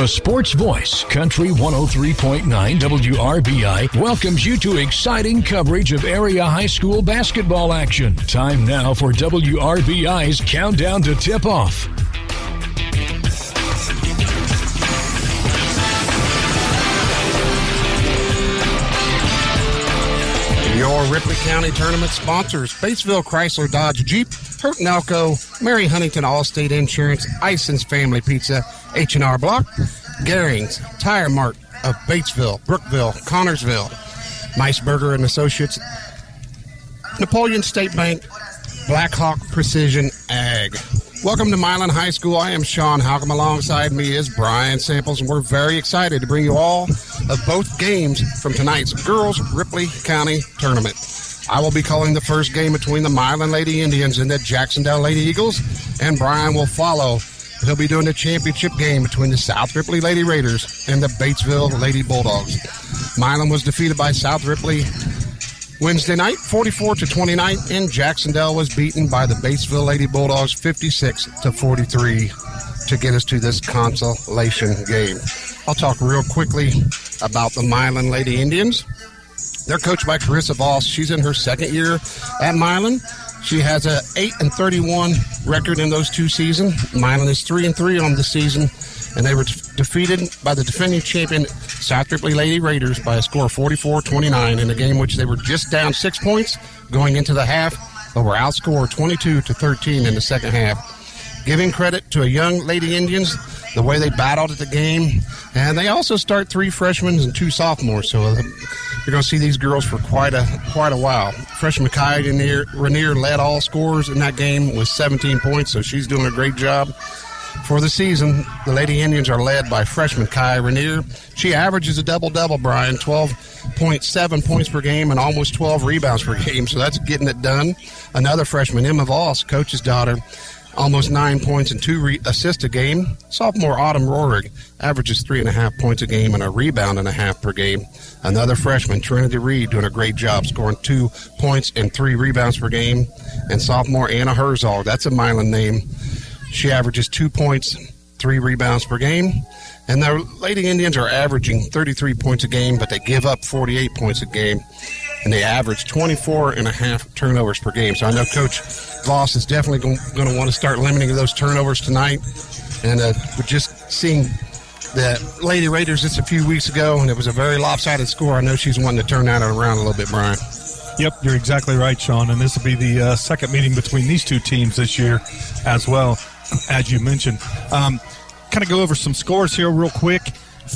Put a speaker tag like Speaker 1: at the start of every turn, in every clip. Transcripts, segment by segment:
Speaker 1: The Sports Voice, Country 103.9 WRBI, welcomes you to exciting coverage of area high school basketball action. Time now for WRBI's Countdown to Tip Off.
Speaker 2: Your Ripley County tournament sponsors Batesville Chrysler Dodge Jeep, Hurt Nelco, Mary Huntington Allstate Insurance, Ison's Family Pizza, H&R Block, Garing's, Tire Mart of Batesville, Brookville, Connersville, Meisberger and Associates, Napoleon State Bank, Blackhawk Precision Ag. Welcome to Milan High School. I am Sean Halcomb. Alongside me is Brian Samples, and we're very excited to bring you all of both games from tonight's Girls Ripley County Tournament. I will be calling the first game between the Milan Lady Indians and the Jac-Cen-Del Lady Eagles, and Brian will follow. He'll be doing the championship game between the South Ripley Lady Raiders and the Batesville Lady Bulldogs. Milan was defeated by South Ripley Wednesday night, 44 to 29, and Jac-Cen-Del was beaten by the Batesville Lady Bulldogs 56 to 43 to get us to this consolation game. I'll talk real quickly about the Milan Lady Indians. They're coached by Carissa Voss. She's in her second year at Milan. She has a 8 and 31 record in those two seasons. Milan is 3 and 3 on the season and they were defeated by the defending champion South Ripley Lady Raiders by a score of 44-29 in a game which they were just down six points going into the half, but were outscored 22 to 13 in the second half. Giving credit to a young Lady Indians, the way they battled at the game, and they also start three freshmen and two sophomores, so uh, you're going to see these girls for quite a quite a while. Freshman Kai Rainier, Rainier led all scores in that game with 17 points, so she's doing a great job. For the season, the Lady Indians are led by freshman Kai Rainier. She averages a double double, Brian, 12.7 points per game and almost 12 rebounds per game, so that's getting it done. Another freshman, Emma Voss, coach's daughter, almost nine points and two re- assists a game. Sophomore Autumn Rorig averages three and a half points a game and a rebound and a half per game. Another freshman, Trinity Reed, doing a great job, scoring two points and three rebounds per game. And sophomore Anna Herzog, that's a Milan name, she averages two points, three rebounds per game. And the Lady Indians are averaging 33 points a game, but they give up 48 points a game. And they average 24 and a half turnovers per game. So I know Coach Voss is definitely going to want to start limiting those turnovers tonight. And uh, we're just seeing the Lady Raiders just a few weeks ago, and it was a very lopsided score. I know she's wanting to turn that around a little bit, Brian.
Speaker 3: Yep, you're exactly right, Sean. And this will be the uh, second meeting between these two teams this year as well as you mentioned. Um, kind of go over some scores here real quick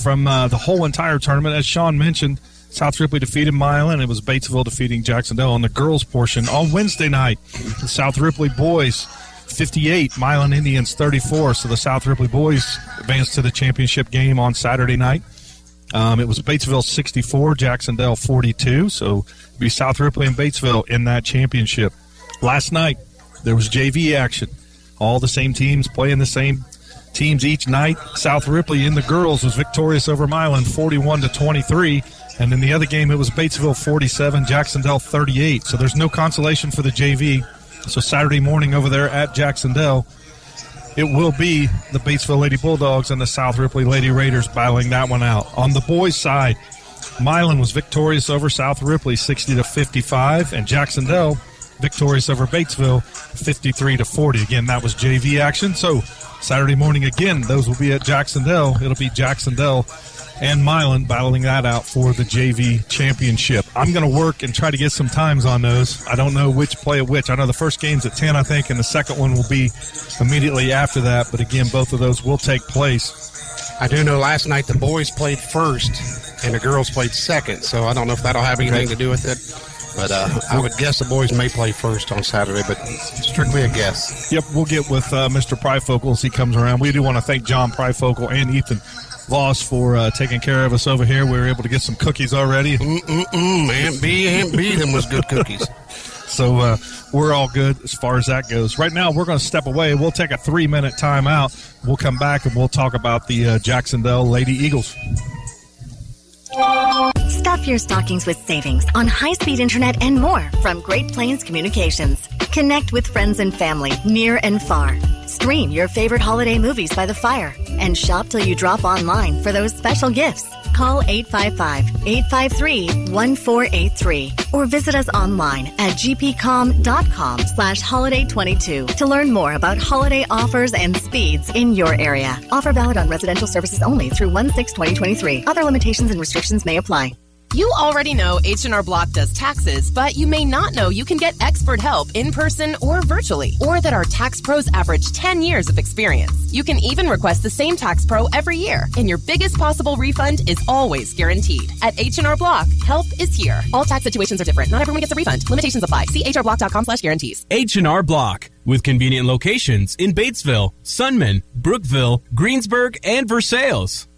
Speaker 3: from uh, the whole entire tournament. As Sean mentioned, South Ripley defeated Milan. It was Batesville defeating Jac-Cen-Del on the girls' portion. On Wednesday night, the South Ripley boys 58, Milan Indians 34. So the South Ripley boys advanced to the championship game on Saturday night. Um, it was Batesville 64, Jac-Cen-Del 42. So be South Ripley and Batesville in that championship. Last night, there was JV action all the same teams playing the same teams each night. South Ripley in the girls was victorious over Milan 41 to 23. And in the other game, it was Batesville 47, Jac-Cen-Del 38. So there's no consolation for the JV. So Saturday morning over there at Jac-Cen-Del, it will be the Batesville Lady Bulldogs and the South Ripley Lady Raiders battling that one out. On the boys' side, Milan was victorious over South Ripley 60 to 55, and Jac-Cen-Del victorious over Batesville 53 to 40. Again, that was JV action. So Saturday morning again, those will be at Jac-Cen-Del. It'll be Jac-Cen-Del and Milan battling that out for the JV championship. I'm going to work and try to get some times on those. I don't know which play at which. I know the first game's at 10, I think, and the second one will be immediately after that. But again, both of those will take place.
Speaker 2: I do know last night the boys played first and the girls played second, so I don't know if that'll have anything to do with it. But uh, I would guess the boys may play first on Saturday, but strictly a guess.
Speaker 3: Yep, we'll get with uh, Mr. Pryfogle as he comes around. We do want to thank John Pryfogle and Ethan Voss for uh, taking care of us over here. We were able to get some cookies already.
Speaker 2: Mm-mm-mm, Aunt B, Aunt B, them was good cookies.
Speaker 3: so uh, we're all good as far as that goes. Right now, we're going to step away. We'll take a three minute timeout. We'll come back and we'll talk about the uh, Jac-Cen-Del Lady Eagles.
Speaker 4: Stuff your stockings with savings on high speed internet and more from Great Plains Communications. Connect with friends and family near and far. Stream your favorite holiday movies by the fire and shop till you drop online for those special gifts. Call 855 853 1483 or visit us online at gpcom.com slash holiday 22 to learn more about holiday offers and speeds in your area. Offer valid on residential services only through 1 6 2023. Other limitations and restrictions may apply.
Speaker 5: You already know H&R Block does taxes, but you may not know you can get expert help in person or virtually, or that our tax pros average 10 years of experience. You can even request the same tax pro every year, and your biggest possible refund is always guaranteed. At H&R Block, help is here. All tax situations are different. Not everyone gets a refund. Limitations apply. See hrblock.com slash guarantees.
Speaker 6: H&R Block, with convenient locations in Batesville, Sunman, Brookville, Greensburg, and Versailles.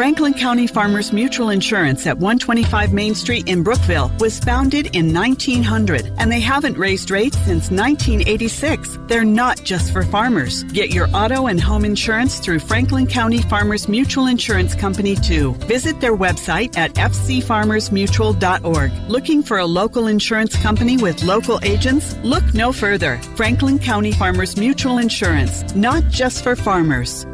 Speaker 7: Franklin County Farmers Mutual Insurance at 125 Main Street in Brookville was founded in 1900 and they haven't raised rates since 1986. They're not just for farmers. Get your auto and home insurance through Franklin County Farmers Mutual Insurance Company too. Visit their website at fcfarmersmutual.org. Looking for a local insurance company with local agents? Look no further. Franklin County Farmers Mutual Insurance, not just for farmers.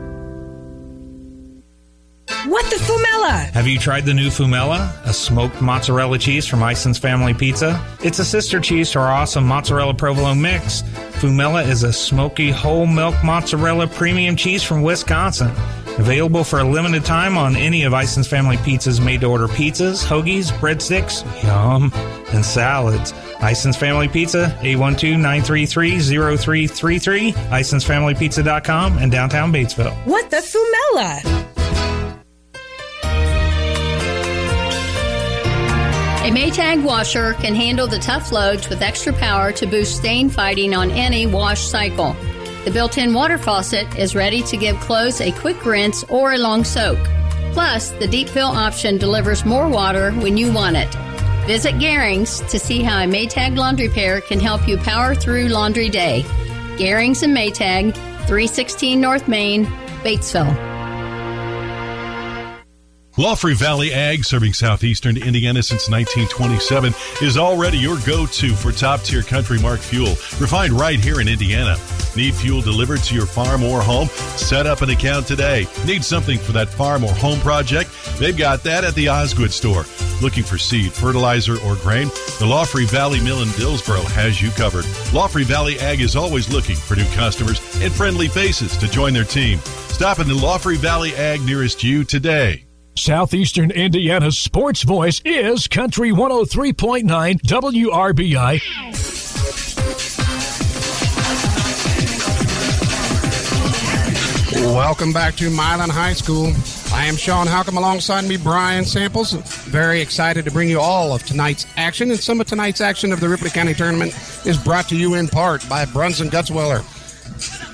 Speaker 8: What the Fumella?
Speaker 9: Have you tried the new Fumella, a smoked mozzarella cheese from Ison's Family Pizza? It's a sister cheese to our awesome mozzarella provolone mix. Fumella is a smoky whole milk mozzarella premium cheese from Wisconsin. Available for a limited time on any of Ison's Family Pizza's made to order pizzas, hoagies, breadsticks, yum, and salads. Ison's Family Pizza, 812-933-0333, Ison'sFamilyPizza.com, and downtown Batesville.
Speaker 8: What the Fumella?
Speaker 10: A Maytag washer can handle the tough loads with extra power to boost stain fighting on any wash cycle. The built in water faucet is ready to give clothes a quick rinse or a long soak. Plus, the deep fill option delivers more water when you want it. Visit Garings to see how a Maytag laundry pair can help you power through laundry day. Garings and Maytag, 316 North Main, Batesville.
Speaker 11: Laughery Valley Ag, serving southeastern Indiana since 1927, is already your go-to for top-tier CountryMark fuel, refined right here in Indiana. Need fuel delivered to your farm or home? Set up an account today. Need something for that farm or home project? They've got that at the Osgood store. Looking for seed, fertilizer, or grain? The Laughery Valley Mill in Dillsboro has you covered. Laughery Valley Ag is always looking for new customers and friendly faces to join their team. Stop in the Laughery Valley Ag nearest you today.
Speaker 1: Southeastern Indiana's sports voice is Country 103.9 WRBI.
Speaker 2: Welcome back to Milan High School. I am Sean Halcomb alongside me, Brian Samples. Very excited to bring you all of tonight's action. And some of tonight's action of the Ripley County Tournament is brought to you in part by Brunson Gutzwiller,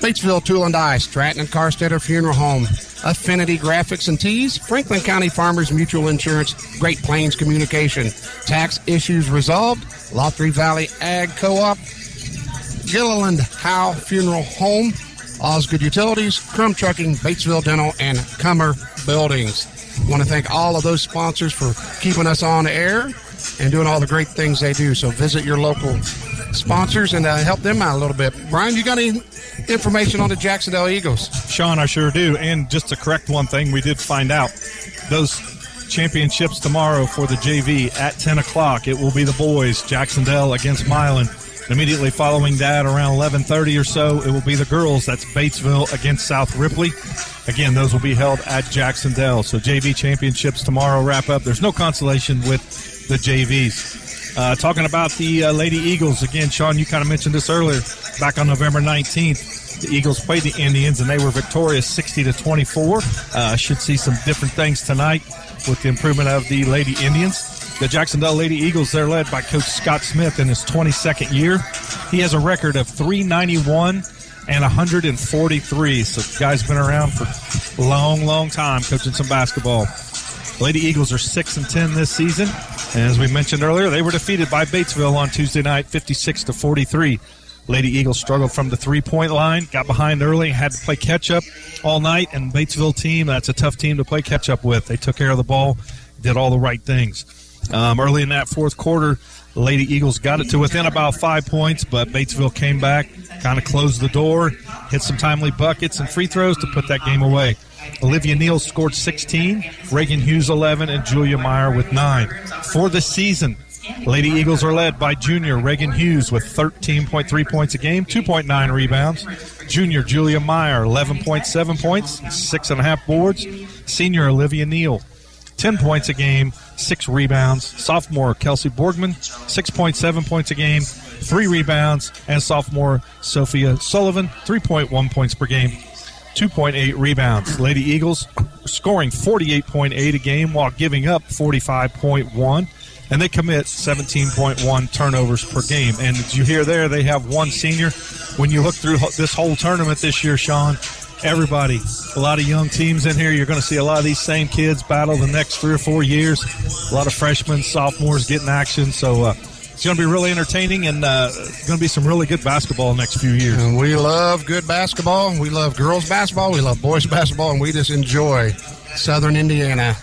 Speaker 2: Batesville Tool and Die, Stratton and Carstetter Funeral Home, Affinity Graphics and Tees, Franklin County Farmers Mutual Insurance, Great Plains Communication, Tax Issues Resolved, Laughery Valley Ag Co-op, Gilliland Howe Funeral Home, Osgood Utilities, Crum Trucking, Batesville Dental, and Comer Buildings. I want to thank all of those sponsors for keeping us on air and doing all the great things they do. So visit your local sponsors and uh, help them out a little bit. Brian, you got any information on the Jac-Cen-Del Eagles?
Speaker 3: Sean, I sure do. And just to correct one thing, we did find out those championships tomorrow for the JV at 10 o'clock. It will be the boys, Jac-Cen-Del against Milan. Immediately following that, around 11:30 or so, it will be the girls. That's Batesville against South Ripley. Again, those will be held at Jac-Cen-Del. So JV championships tomorrow wrap up. There's no consolation with the JVs. Uh, talking about the uh, Lady Eagles again, Sean, you kind of mentioned this earlier. Back on November 19th, the Eagles played the Indians and they were victorious 60 to 24. Uh, should see some different things tonight with the improvement of the Lady Indians. The Jac-Cen-Del Lady Eagles, they're led by Coach Scott Smith in his 22nd year. He has a record of 391 and 143. So guy's been around for a long, long time coaching some basketball. Lady Eagles are 6 and 10 this season. As we mentioned earlier, they were defeated by Batesville on Tuesday night 56 to 43. Lady Eagles struggled from the three point line, got behind early, had to play catch up all night. And Batesville team, that's a tough team to play catch up with. They took care of the ball, did all the right things. Um, early in that fourth quarter, Lady Eagles got it to within about five points, but Batesville came back, kind of closed the door, hit some timely buckets and free throws to put that game away. Olivia Neal scored 16, Reagan Hughes 11, and Julia Meyer with 9. For the season, Lady Eagles are led by junior Reagan Hughes with 13.3 points a game, 2.9 rebounds. Junior Julia Meyer, 11.7 points, 6.5 boards. Senior Olivia Neal, 10 points a game, 6 rebounds. Sophomore Kelsey Borgman, 6.7 points a game, 3 rebounds. And sophomore Sophia Sullivan, 3.1 points per game, 2.8 rebounds. Lady Eagles scoring 48.8 a game while giving up 45.1 and they commit 17.1 turnovers per game. And did you hear there? They have one senior. When you look through this whole tournament this year, Sean, everybody, a lot of young teams in here. You're going to see a lot of these same kids battle the next three or four years. A lot of freshmen, sophomores getting action. So, uh, it's going to be really entertaining and uh, going to be some really good basketball in the next few years.
Speaker 2: And we love good basketball. We love girls basketball. We love boys basketball, and we just enjoy Southern Indiana.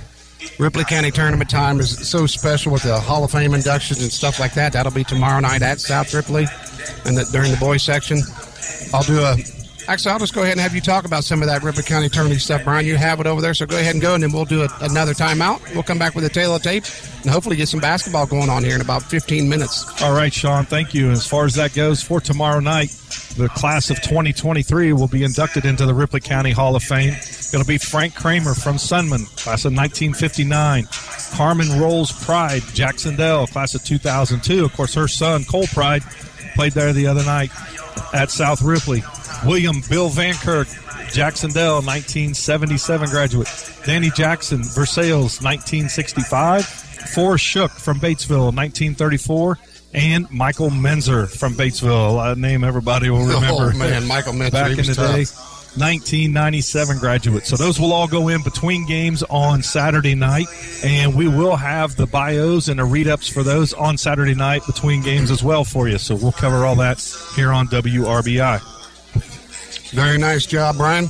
Speaker 2: Ripley County tournament time is so special with the Hall of Fame inductions and stuff like that. That'll be tomorrow night at South Ripley, and the, during the boys section, I'll do a. Actually, I'll just go ahead and have you talk about some of that Ripley County tournament stuff, Brian. You have it over there, so go ahead and go, and then we'll do a, another timeout. We'll come back with a tail of tape, and hopefully get some basketball going on here in about 15 minutes.
Speaker 3: All right, Sean. Thank you. As far as that goes, for tomorrow night, the class of 2023 will be inducted into the Ripley County Hall of Fame. It'll be Frank Kramer from Sunman, class of 1959. Carmen Rolls Pride, Jac-Cen-Del, class of 2002. Of course, her son, Cole Pride, played there the other night at South Ripley. William Bill Van Kirk, Jac-Cen-Del, 1977 graduate. Danny Jackson, Versailles, 1965. Forrest Shook from Batesville, 1934 and Michael Menzer from Batesville, a name everybody will oh, remember.
Speaker 2: Oh, man, Michael Menzer.
Speaker 3: Back in the
Speaker 2: tough.
Speaker 3: day. 1997 graduate. So those will all go in between games on Saturday night, and we will have the bios and the read ups for those on Saturday night between games as well for you. So we'll cover all that here on WRBI.
Speaker 2: Very nice job, Brian.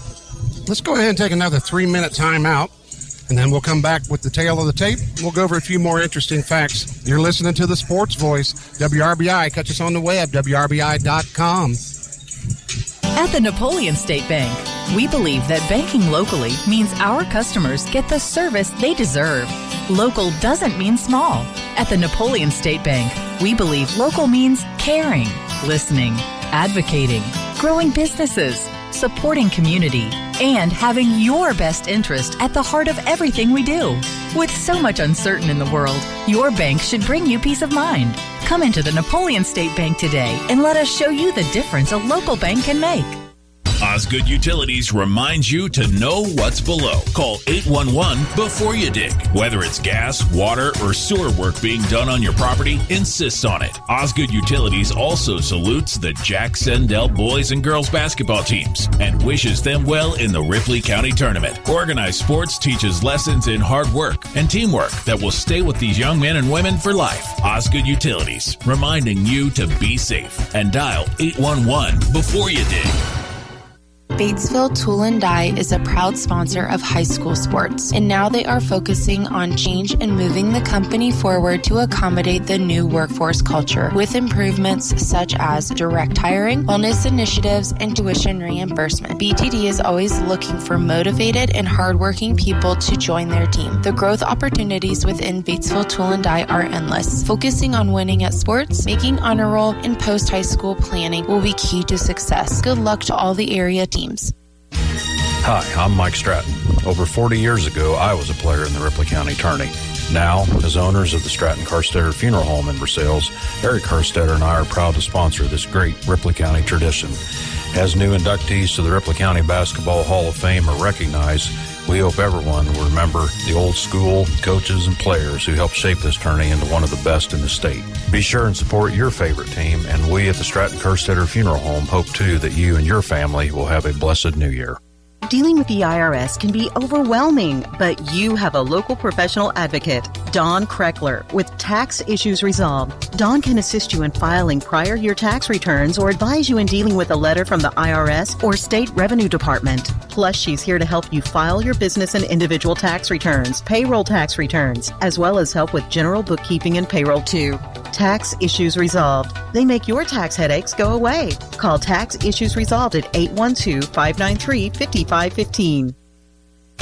Speaker 2: Let's go ahead and take another three minute timeout, and then we'll come back with the tail of the tape. We'll go over a few more interesting facts. You're listening to the Sports Voice, WRBI. Catch us on the web, WRBI.com.
Speaker 12: At the Napoleon State Bank, we believe that banking locally means our customers get the service they deserve. Local doesn't mean small. At the Napoleon State Bank, we believe local means caring, listening, advocating, growing businesses, supporting community, and having your best interest at the heart of everything we do. With so much uncertain in the world, your bank should bring you peace of mind. Come into the Napoleon State Bank today and let us show you the difference a local bank can make.
Speaker 13: Osgood Utilities reminds you to know what's below. Call 811 before you dig. Whether it's gas, water, or sewer work being done on your property, insists on it. Osgood Utilities also salutes the Jac-Cen-Del boys and girls basketball teams and wishes them well in the Ripley County Tournament. Organized Sports teaches lessons in hard work and teamwork that will stay with these young men and women for life. Osgood Utilities, reminding you to be safe and dial 811 before you dig.
Speaker 14: Batesville Tool and Die is a proud sponsor of high school sports, and now they are focusing on change and moving the company forward to accommodate the new workforce culture with improvements such as direct hiring, wellness initiatives, and tuition reimbursement. BTD is always looking for motivated and hardworking people to join their team. The growth opportunities within Batesville Tool and Die are endless. Focusing on winning at sports, making honor roll, and post high school planning will be key to success. Good luck to all the area teams.
Speaker 15: Hi, I'm Mike Stratton. Over 40 years ago, I was a player in the Ripley County Tourney. Now, as owners of the Stratton Carstetter Funeral Home in Versailles, Eric Carstetter and I are proud to sponsor this great Ripley County tradition. As new inductees to the Ripley County Basketball Hall of Fame are recognized, we hope everyone will remember the old school coaches and players who helped shape this tourney into one of the best in the state. Be sure and support your favorite team, and we at the Stratton Kerstetter Funeral Home hope too that you and your family will have a blessed new year.
Speaker 16: Dealing with the IRS can be overwhelming, but you have a local professional advocate, Don Kreckler, with Tax Issues Resolved. Don can assist you in filing prior year tax returns or advise you in dealing with a letter from the IRS or State Revenue Department. Plus, she's here to help you file your business and individual tax returns, payroll tax returns, as well as help with general bookkeeping and payroll too.
Speaker 17: Tax Issues Resolved. They make your tax headaches go away. Call Tax Issues Resolved at 812 593 5515.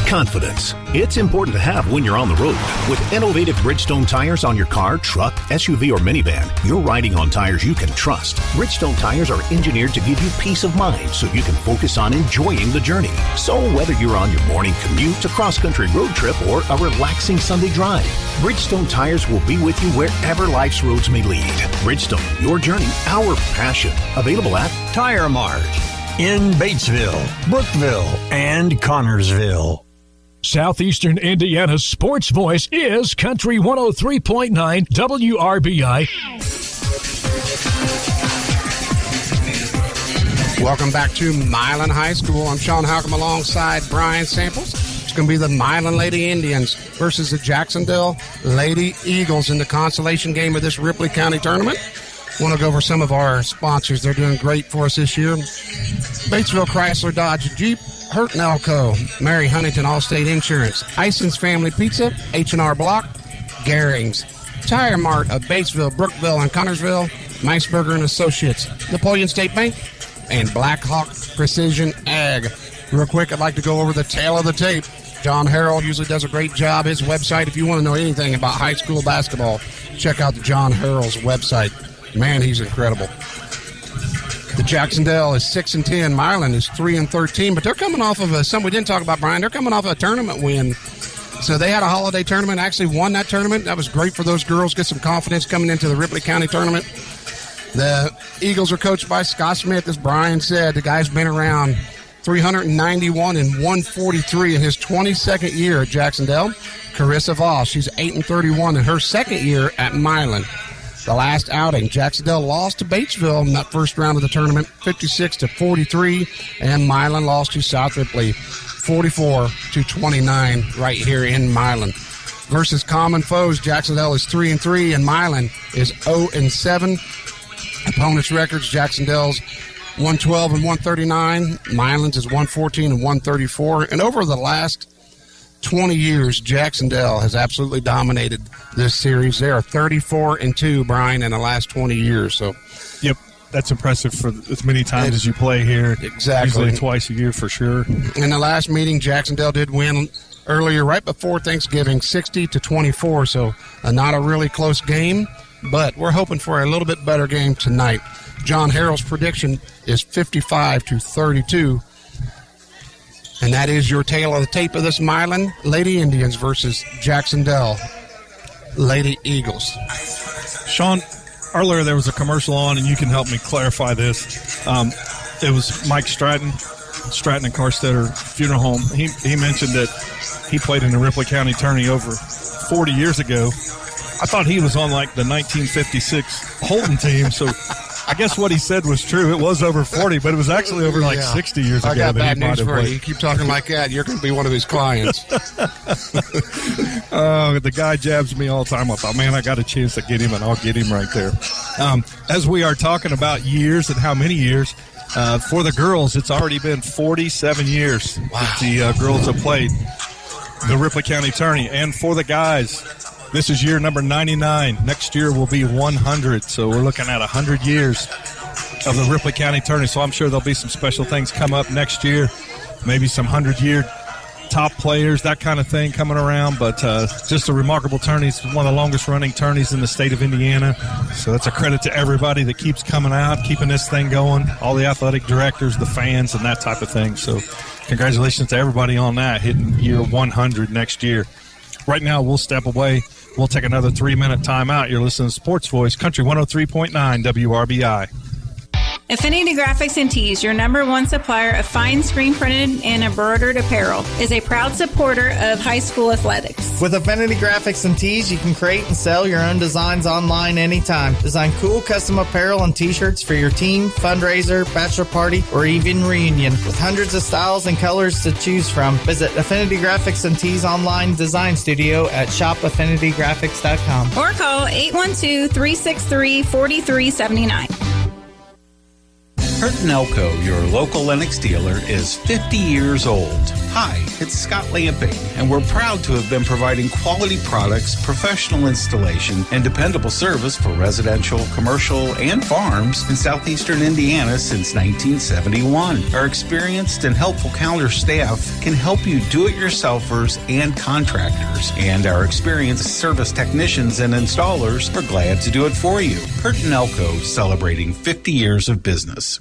Speaker 18: Confidence. It's important to have when you're on the road. With innovative Bridgestone tires on your car, truck, SUV, or minivan, you're riding on tires you can trust. Bridgestone tires are engineered to give you peace of mind so you can focus on enjoying the journey. So whether you're on your morning commute, a cross-country road trip, or a relaxing Sunday drive, Bridgestone tires will be with you wherever life's roads may lead. Bridgestone, your journey, our passion. Available at
Speaker 19: Tire Mart in Batesville, Brookville, and Connersville.
Speaker 1: Southeastern Indiana's sports voice is Country 103.9 WRBI.
Speaker 2: Welcome back to Milan High School. I'm Sean Halcomb alongside Brian Samples. It's going to be the Milan Lady Indians versus the Jac-Cen-Del Lady Eagles in the consolation game of this Ripley County tournament. Want to go over some of our sponsors. They're doing great for us this year. Batesville Chrysler Dodge Jeep, Hurt Elko, Mary Huntington Allstate Insurance, Ison's Family Pizza, H&R Block, Garings, Tire Mart of Batesville, Brookville, and Connersville, Meisberger and Associates, Napoleon State Bank, and Blackhawk Precision Ag. Real quick, I'd like to go over the tail of the tape. John Harrell usually does a great job. His website, if you want to know anything about high school basketball, check out the John Harrell's website. Man, he's incredible. The Jac-Cen-Del is six and ten. Milan is three and thirteen, but they're coming off of a something we didn't talk about, Brian. They're coming off a tournament win. So they had a holiday tournament. Actually, won that tournament. That was great for those girls. Get some confidence coming into the Ripley County tournament. The Eagles are coached by Scott Smith, as Brian said. The guy's been around 391 and 143 in his 22nd year at Jac-Cen-Del. Carissa Voss, she's 8 and 31 in her second year at Milan. The last outing, Jac-Cen-Del lost to Batesville in that first round of the tournament, 56 to 43, and Milan lost to South Ripley, 44 to 29, right here in Milan. Versus common foes, Jac-Cen-Del is three and three, and Milan is 0 and seven. Opponents' records: Jac-Cen-Del's 112 and 139, Milan's is 114 and 134, and over the last 20 years, Jac-Cen-Del has absolutely dominated this series. They are 34 and 2, Brian, in the last 20 years. So,
Speaker 3: yep, that's impressive for as many times as you play here.
Speaker 2: Exactly.
Speaker 3: Usually twice a year for sure.
Speaker 2: In the last meeting, Jac-Cen-Del did win earlier, right before Thanksgiving, 60 to 24. So, uh, not a really close game, but we're hoping for a little bit better game tonight. John Harrell's prediction is 55 to 32 and that is your tale of the tape of this Milan Lady Indians versus Jac-Cen-Del Lady Eagles.
Speaker 3: Sean, earlier there was a commercial on, and you can help me clarify this. Um, it was Mike Stratton, Stratton and Carstetter Funeral Home. He, he mentioned that he played in the Ripley County tourney over 40 years ago. I thought he was on like the 1956 Holton team, so I guess what he said was true. It was over 40, but it was actually over like
Speaker 2: Yeah.
Speaker 3: 60 years ago.
Speaker 2: I got bad news for you. You keep talking like that, you're going to be one of his clients.
Speaker 3: Oh, the guy jabs me all the time. I thought, man, I got a chance to get him, and I'll get him right there. Um, as we are talking about years and how many years, uh, for the girls, it's already been 47 years that the uh, girls have played the Ripley County Tourney. And for the guys, this is year number 99. Next year will be 100. So we're looking at 100 years of the Ripley County Tourney. So I'm sure there'll be some special things come up next year. Maybe some 100 year top players, that kind of thing coming around. But uh, just a remarkable tourney. It's one of the longest running tourneys in the state of Indiana. So that's a credit to everybody that keeps coming out, keeping this thing going, all the athletic directors, the fans, and that type of thing. So congratulations to everybody on that, hitting year 100 next year. Right now, we'll step away. We'll take another three minute timeout. You're listening to Sports Voice, Country 103.9 WRBI.
Speaker 20: Affinity Graphics and Tees, your number one supplier of fine screen printed and embroidered apparel, is a proud supporter of high school athletics.
Speaker 21: With Affinity Graphics and Tees, you can create and sell your own designs online anytime. Design cool custom apparel and t-shirts for your team, fundraiser, bachelor party, or even reunion. With hundreds of styles and colors to choose from, visit Affinity Graphics and Tees online design studio at shopaffinitygraphics.com.
Speaker 20: Or call 812 363 4379.
Speaker 22: Curtin Elko, your local Lennox dealer, is 50 years old. Hi, it's Scott Lamping, and we're proud to have been providing quality products, professional installation, and dependable service for residential, commercial, and farms in southeastern Indiana since 1971. Our experienced and helpful counter staff can help you do-it-yourselfers and contractors, and our experienced service technicians and installers are glad to do it for you. Curtin Elko celebrating 50 years of business.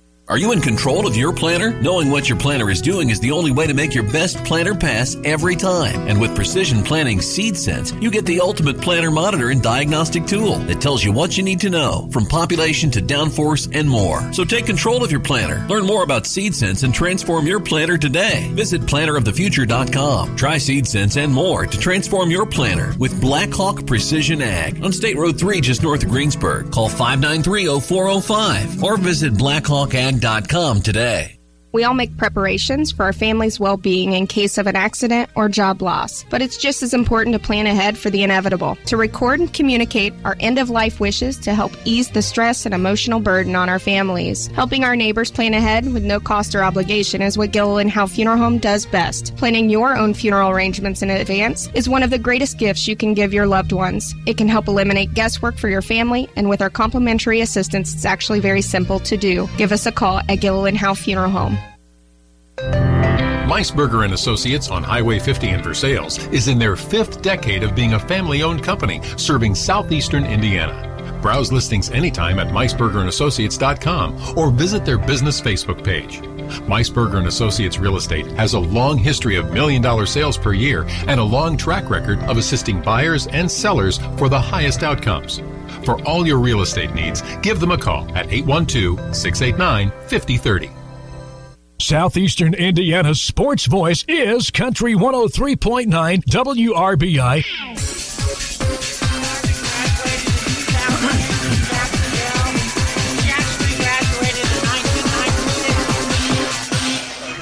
Speaker 23: Are you in control of your planner? Knowing what your planner is doing is the only way to make your best planner pass every time. And with Precision Planting Seed Sense, you get the ultimate planner monitor and diagnostic tool that tells you what you need to know, from population to downforce and more. So take control of your planner. Learn more about Seed Sense and transform your planner today. Visit plannerofthefuture.com. Try Seed Sense and more to transform your planner with Blackhawk Precision Ag on State Road 3 just north of Greensburg. Call 593-0405 or visit blackhawkag.com today.
Speaker 24: We all make preparations for our family's well being in case of an accident or job loss, but it's just as important to plan ahead for the inevitable. To record and communicate our end of life wishes to help ease the stress and emotional burden on our families. Helping our neighbors plan ahead with no cost or obligation is what Gilliland Howe Funeral Home does best. Planning your own funeral arrangements in advance is one of the greatest gifts you can give your loved ones. It can help eliminate guesswork for your family, and with our complimentary assistance, it's actually very simple to do. Give us a call at Gilliland Howe Funeral Home.
Speaker 25: Meisberger and Associates on Highway 50 in Versailles is in their fifth decade of being a family-owned company serving southeastern Indiana. Browse listings anytime at meisbergerassociates.com or visit their business Facebook page. Meisberger and Associates Real Estate has a long history of million dollar sales per year and a long track record of assisting buyers and sellers for the highest outcomes. For all your real estate needs, give them a call at 812 689 5030.
Speaker 1: Southeastern Indiana's sports voice is Country 103.9 WRBI.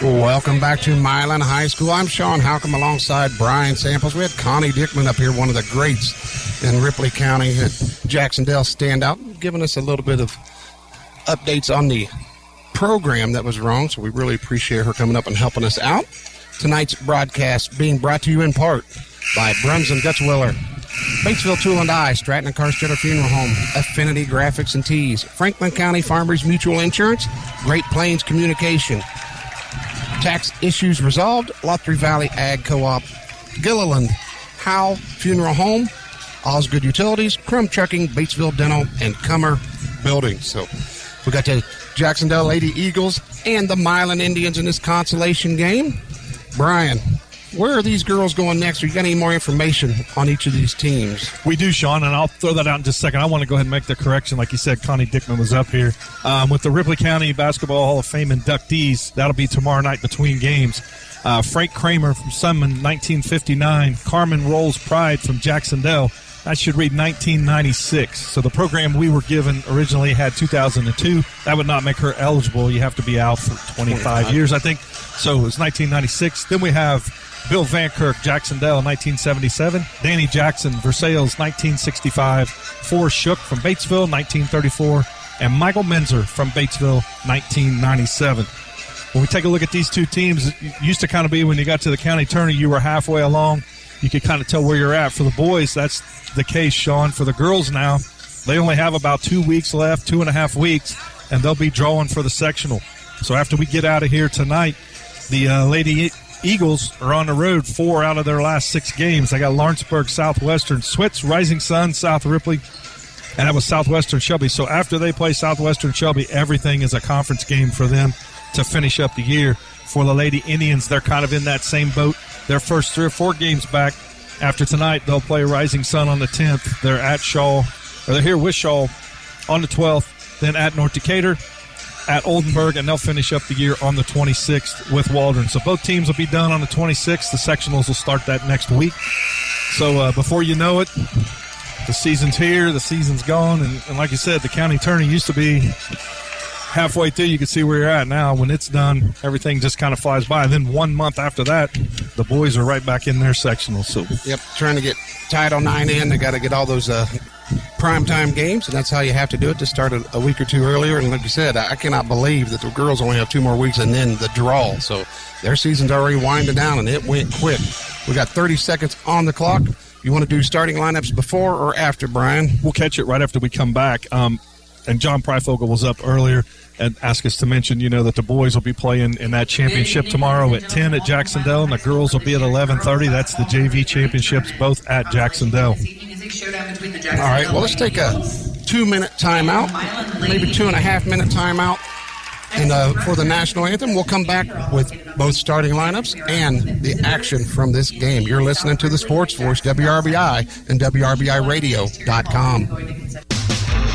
Speaker 2: Welcome back to Milan High School. I'm Sean Halcomb alongside Brian Samples. We had Connie Dickman up here, one of the greats in Ripley County at Jac-Cen-Del standout, giving us a little bit of updates on the program that was wrong. So we really appreciate her coming up and helping us out. Tonight's broadcast being brought to you in part by Brunson Gutzwiller, Batesville Tool and Die, Stratton and Carstetter Funeral Home, Affinity Graphics and Tees, Franklin County Farmers Mutual Insurance, Great Plains Communication, Tax Issues Resolved, Laughery Valley Ag Co-op, Gilliland, Howe Funeral Home, Osgood Utilities, Crum Trucking, Batesville Dental, and Cummer Building. So we got the Jac-Cen-Del Lady Eagles and the Milan Indians in this consolation game. Brian, where are these girls going next? Are you got any more information on each of these teams?
Speaker 3: We do, Sean, and I'll throw that out in just a second. I want to go ahead and make the correction. Like you said, Connie Dickman was up here um, with the Ripley County Basketball Hall of Fame inductees. That'll be tomorrow night between games. Uh, Frank Kramer from Sunman, 1959. Carmen Rolls Pride from Jac-Cen-Del. That should read 1996. So the program we were given originally had 2002. That would not make her eligible. You have to be out for 25, 25. years, I think. So it was 1996. Then we have Bill Van Kirk, Jac-Cen-Del, 1977. Danny Jackson, Versailles, 1965. Forrest Shook from Batesville, 1934. And Michael Menzer from Batesville, 1997. When we take a look at these two teams, it used to kind of be when you got to the county tourney, you were halfway along. You can kind of tell where you're at. For the boys, that's the case, Sean. For the girls now, they only have about two weeks left, two and a half weeks, and they'll be drawing for the sectional. So after we get out of here tonight, the uh, Lady Eagles are on the road four out of their last six games. They got Lawrenceburg, Southwestern, Switz, Rising Sun, South Ripley, and that was Southwestern Shelby. So after they play Southwestern Shelby, everything is a conference game for them to finish up the year. For the Lady Indians, they're kind of in that same boat. Their first three or four games back after tonight, they'll play Rising Sun on the 10th. They're at Shawe, or they're here with Shawe on the 12th, then at North Decatur, at Oldenburg, and they'll finish up the year on the 26th with Waldron. So both teams will be done on the 26th. The sectionals will start that next week. So uh, before you know it, the season's here, the season's gone, and, and like you said, the county tourney used to be halfway through, you can see where you're at now. When it's done, everything just kind of flies by. And then one month after that, the boys are right back in their sectional. So,
Speaker 2: yep, trying to get Title Nine in. They got to get all those uh, prime time games, and that's how you have to do it to start a, a, week or two earlier. And like you said, I, I cannot believe that the girls only have two more weeks and then the draw. So their season's already winding down, and it went quick. We got 30 seconds on the clock. You want to do starting lineups before or after, Brian?
Speaker 3: We'll catch it right after we come back. Um, and John Pryfogle was up earlier and asked us to mention, you know, that the boys will be playing in that championship tomorrow at 10 at Jac-Cen-Del, and the girls will be at 11:30. That's the JV championships, both at Jac-Cen-Del.
Speaker 2: All right. Well, let's take a two-minute timeout, maybe two and a half minute timeout. And uh, for the national anthem, we'll come back with both starting lineups and the action from this game. You're listening to the Sports Voice, WRBI, and WRBIRadio.com.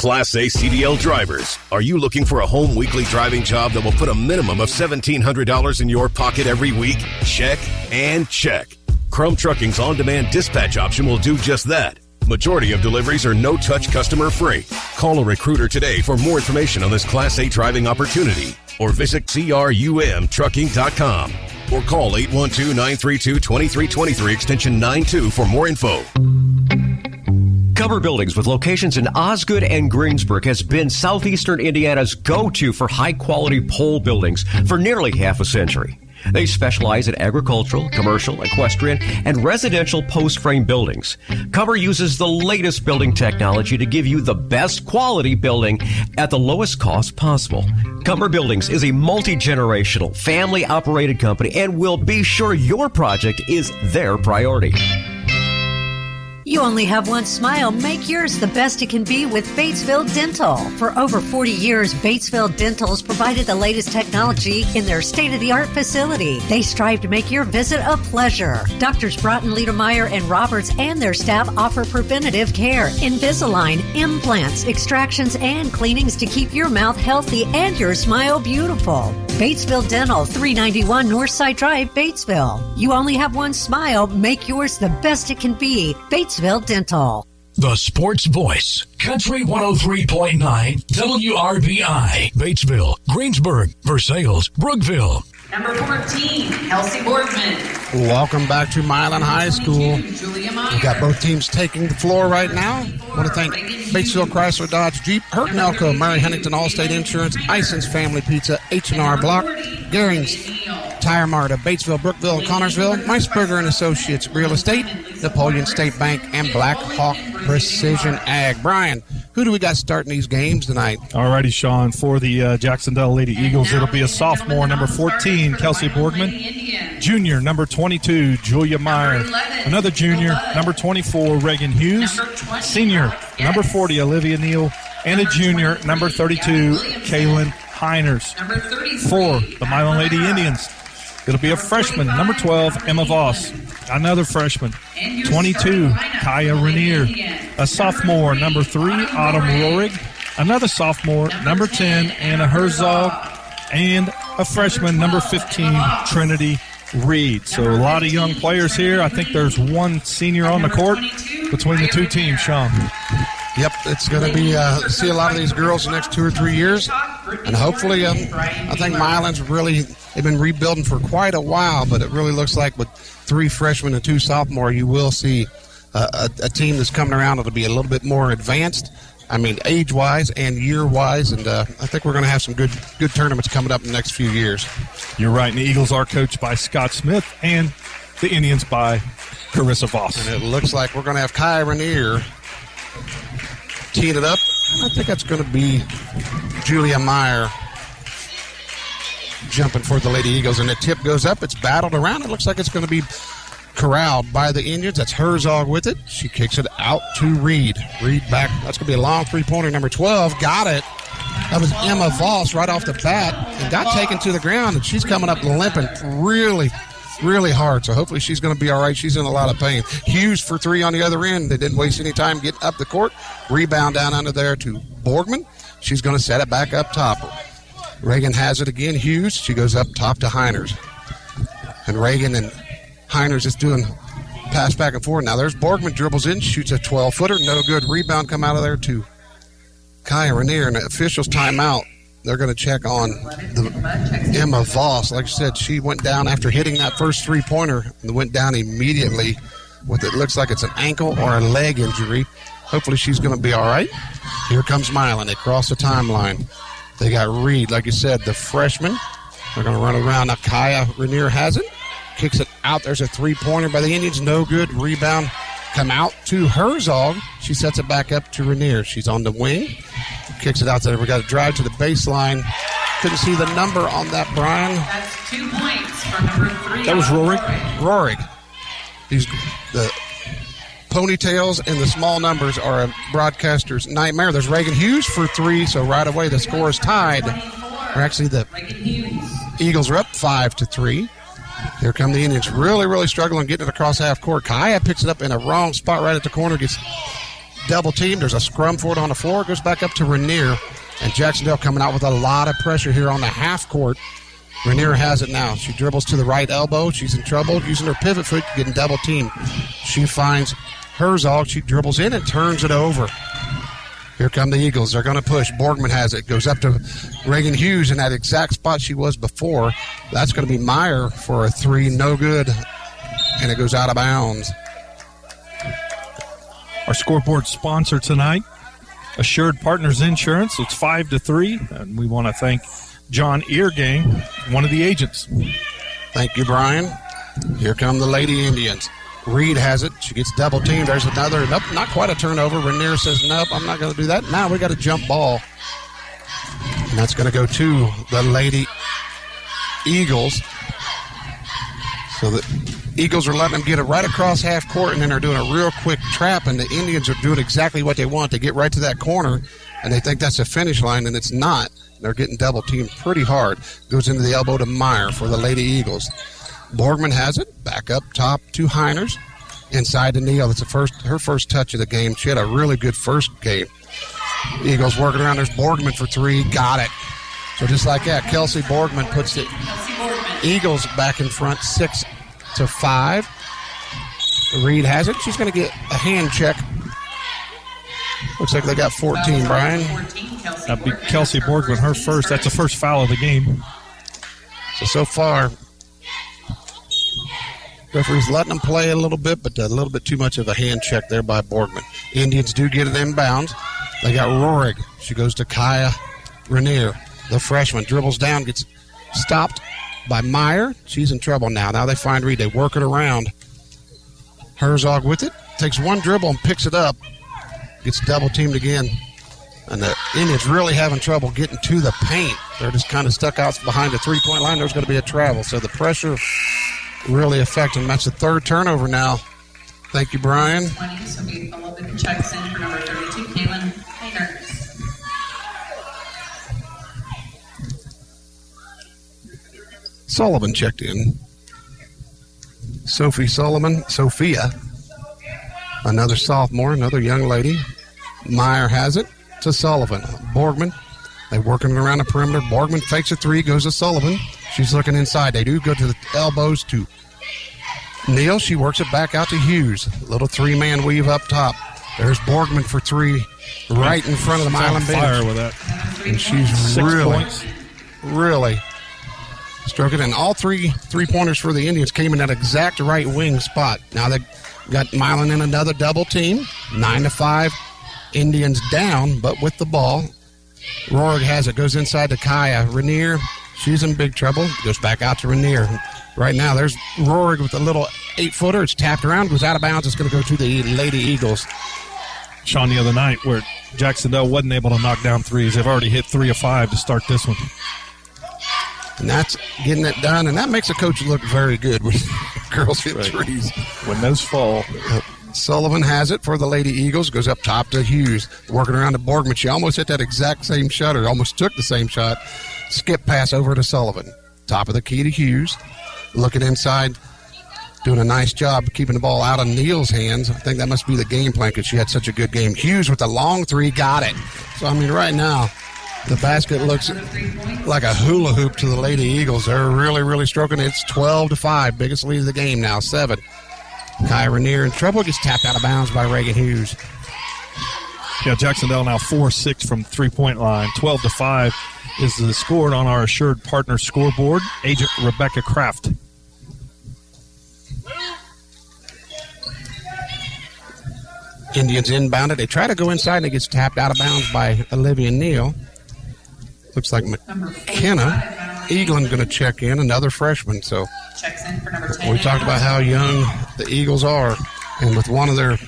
Speaker 26: Class A CDL drivers, are you looking for a home weekly driving job that will put a minimum of $1,700 in your pocket every week? Check and check. Crum Trucking's on demand dispatch option will do just that. Majority of deliveries are no touch customer free. Call a recruiter today for more information on this Class A driving opportunity or visit crumtrucking.com or call 812 932 2323 extension 92 for more info.
Speaker 27: Cover Buildings with locations in Osgood and Greensburg has been southeastern Indiana's go-to for high-quality pole buildings for nearly half a century. They specialize in agricultural, commercial, equestrian, and residential post frame buildings. Cover uses the latest building technology to give you the best quality building at the lowest cost possible. Cover Buildings is a multi generational, family operated company and will be sure your project is their priority.
Speaker 28: You only have one smile. Make yours the best it can be with Batesville Dental. For over 40 years, Batesville Dental has provided the latest technology in their state of the art facility. They strive to make your visit a pleasure. Doctors Broughton, Liedermeyer, and Roberts and their staff offer preventative care, Invisalign, implants, extractions, and cleanings to keep your mouth healthy and your smile beautiful. Batesville Dental, 391 Northside Drive, Batesville. You only have one smile. Make yours the best it can be. Batesville Dental.
Speaker 1: The Sports Voice, Country 103.9 WRBI, Batesville, Greensburg, Versailles, Brookville.
Speaker 29: Number 14, Kelsey Boardman.
Speaker 2: Welcome back to Milan High School. We've got both teams taking the floor right now. I want to thank Batesville Chrysler Dodge Jeep, Hurt Elko, Mary Huntington Allstate Insurance, Ison's Family Pizza, H&R Block, Garing's Tire Mart of Batesville, Brookville, and Connersville, Meisberger and Associates Real Estate, Napoleon State Bank, and Black Hawk Precision Ag. Brian, who do we got starting these games tonight?
Speaker 3: All righty, Sean. For the uh, Jac-Cen-Del Lady Eagles, it'll be a sophomore, number 14, Kelsey Borgman. Junior, number 22, Julia Meyer. Another junior, number 24, Reagan Hughes. Senior, number 40, Olivia Neal. And a junior, number 32, Kaylin Heiners. For the Milan Lady Indians, it'll be a freshman, number 12, Emma Voss. Another freshman, 22, Kaya Rainier. A sophomore, number 3, Autumn Rohrig. Another sophomore, number 10, Anna Herzog. And a freshman, number 15, Trinity Reed. So a lot of young players here. I think there's one senior on the court between the two teams, Sean.
Speaker 2: Yep, it's going to be uh, see a lot of these girls the next two or three years, and hopefully, um, I think Milan's really they've been rebuilding for quite a while, but it really looks like with three freshmen and two sophomore, you will see uh, a, a team that's coming around that'll be a little bit more advanced. I mean, age wise and year wise, and uh, I think we're going to have some good good tournaments coming up in the next few years.
Speaker 3: You're right. And the Eagles are coached by Scott Smith, and the Indians by Carissa Voss.
Speaker 2: And it looks like we're going to have Kai Rainier teeing it up. I think that's going to be Julia Meyer jumping for the Lady Eagles, and the tip goes up. It's battled around. It looks like it's going to be corralled by the Indians. That's Herzog with it. She kicks it out to Reed. Reed back. That's going to be a long three pointer. Number 12 got it. That was Emma Voss right off the bat and got taken to the ground, and she's coming up limping really, really hard. So hopefully she's going to be all right. She's in a lot of pain. Hughes for three on the other end. They didn't waste any time getting up the court. Rebound down under there to Borgman. She's going to set it back up top. Reagan has it again. Hughes. She goes up top to Heiners. And Reagan and Heiners is doing pass back and forth. Now there's Borgman dribbles in, shoots a 12 footer. No good. Rebound come out of there to Kaya Rainier. And the officials timeout. They're going to check on the Emma Voss. Like I said, she went down after hitting that first three pointer and went down immediately with it looks like it's an ankle or a leg injury. Hopefully she's going to be all right. Here comes Milan. They cross the timeline. They got Reed, like you said, the freshman. They're going to run around. Now Kaya Rainier has it. Kicks it out. There's a three pointer by the Indians. No good. Rebound. Come out to Herzog. She sets it back up to Rainier. She's on the wing. Kicks it out there. We got to drive to the baseline. Couldn't see the number on that, Brian.
Speaker 29: That's two points for number three.
Speaker 2: That was Rorig. Rorig. These the ponytails and the small numbers are a broadcaster's nightmare. There's Reagan Hughes for three, so right away the score is tied. Or actually, the Eagles are up five to three. Here come the Indians, really, really struggling getting it across half court. Kaya picks it up in a wrong spot right at the corner, gets double teamed. There's a scrum for it on the floor, goes back up to Rainier, and Jacksonville coming out with a lot of pressure here on the half court. Rainier has it now. She dribbles to the right elbow. She's in trouble using her pivot foot, getting double teamed. She finds Herzog. She dribbles in and turns it over. Here come the Eagles. They're going to push. Borgman has it. Goes up to Reagan Hughes in that exact spot she was before. That's going to be Meyer for a three. No good. And it goes out of bounds.
Speaker 3: Our scoreboard sponsor tonight, Assured Partners Insurance. It's five to three, and we want to thank John Eargang, one of the agents.
Speaker 2: Thank you, Brian. Here come the Lady Indians. Reed has it. She gets double teamed. There's another. Nope, not quite a turnover. Rainier says, Nope, I'm not going to do that. Now we got a jump ball. And that's going to go to the Lady Eagles. So the Eagles are letting them get it right across half court, and then they're doing a real quick trap, and the Indians are doing exactly what they want. They get right to that corner, and they think that's a finish line, and it's not. They're getting double teamed pretty hard. Goes into the elbow to Meyer for the Lady Eagles. Borgman has it. Back up top to Heiners. Inside to Neal. That's the first her first touch of the game. She had a really good first game. Eagles working around. There's Borgman for three. Got it. So just like that, Kelsey Borgman puts the Eagles back in front, six to five. Reed has it. She's going to get a hand check. Looks like they got 14, Brian.
Speaker 3: That'd be Kelsey Borgman, her first. That's the first foul of the game.
Speaker 2: So, so far, referee's letting them play a little bit, but a little bit too much of a hand check there by Borgman. Indians do get it inbounds. They got Rorig. She goes to Kaya Rainier, the freshman. Dribbles down, gets stopped by Meyer. She's in trouble now. Now they find Reed. They work it around. Herzog with it. Takes one dribble and picks it up. Gets double teamed again. And the Indians really having trouble getting to the paint. They're just kind of stuck out behind the three point line. There's going to be a travel. So the pressure really affecting. That's the third turnover now. Thank you, Brian.
Speaker 29: 20, so we follow the checks in for number 32, Kaylin Heiners.
Speaker 2: Sullivan checked in. Sophie Sullivan, Sophia, another sophomore, another young lady. Meyer has it to Sullivan. Borgman, they working around the perimeter. Borgman fakes a three, goes to Sullivan. She's looking inside. They do go to the elbows to Neal. She works it back out to Hughes. Little three man weave up top. There's Borgman for three, right in front of the
Speaker 3: She's on
Speaker 2: Milan bench.
Speaker 3: fire with that.
Speaker 2: And she's
Speaker 3: Six
Speaker 2: really,
Speaker 3: points.
Speaker 2: really stroking. It. And all three three pointers for the Indians came in that exact right wing spot. Now they got Milan in another double team. Nine to five. Indians down, but with the ball. Rorig has it. Goes inside to Kaya. Rainier, she's in big trouble. Goes back out to Rainier. Right now, there's Rorig with a little eight footer. It's tapped around, goes out of bounds. It's going to go to the Lady Eagles.
Speaker 3: Sean, the other night where Jacksonville wasn't able to knock down threes. They've already hit three of five to start this one.
Speaker 2: And that's getting it done, and that makes a coach look very good when girls hit
Speaker 3: Right.
Speaker 2: threes.
Speaker 3: When those fall.
Speaker 2: Sullivan has it for the Lady Eagles, goes up top to Hughes, working around to Borgman. She almost hit that exact same shot, or almost took the same shot. Skip pass over to Sullivan. Top of the key to Hughes. Looking inside, doing a nice job keeping the ball out of Neal's hands. I think that must be the game plan because she had such a good game. Hughes with the long three, got it. So, I mean, right now, the basket looks like a hula hoop to the Lady Eagles. They're really, really stroking. It's 12 to 5. Biggest lead of the game now, 7. Kai Rainier in trouble gets tapped out of bounds by Reagan Hughes.
Speaker 3: Yeah, Jacksonville now 4 6 from three point line. 12 to 5 is the score on our assured partner scoreboard. Agent Rebecca Kraft.
Speaker 2: Indians inbounded. They try to go inside and it gets tapped out of bounds by Olivia Neal. Looks like McKenna. Eagle's going to check in, another freshman. So
Speaker 29: Checks in for number 10.
Speaker 2: we talked about how young the Eagles are. And with one of their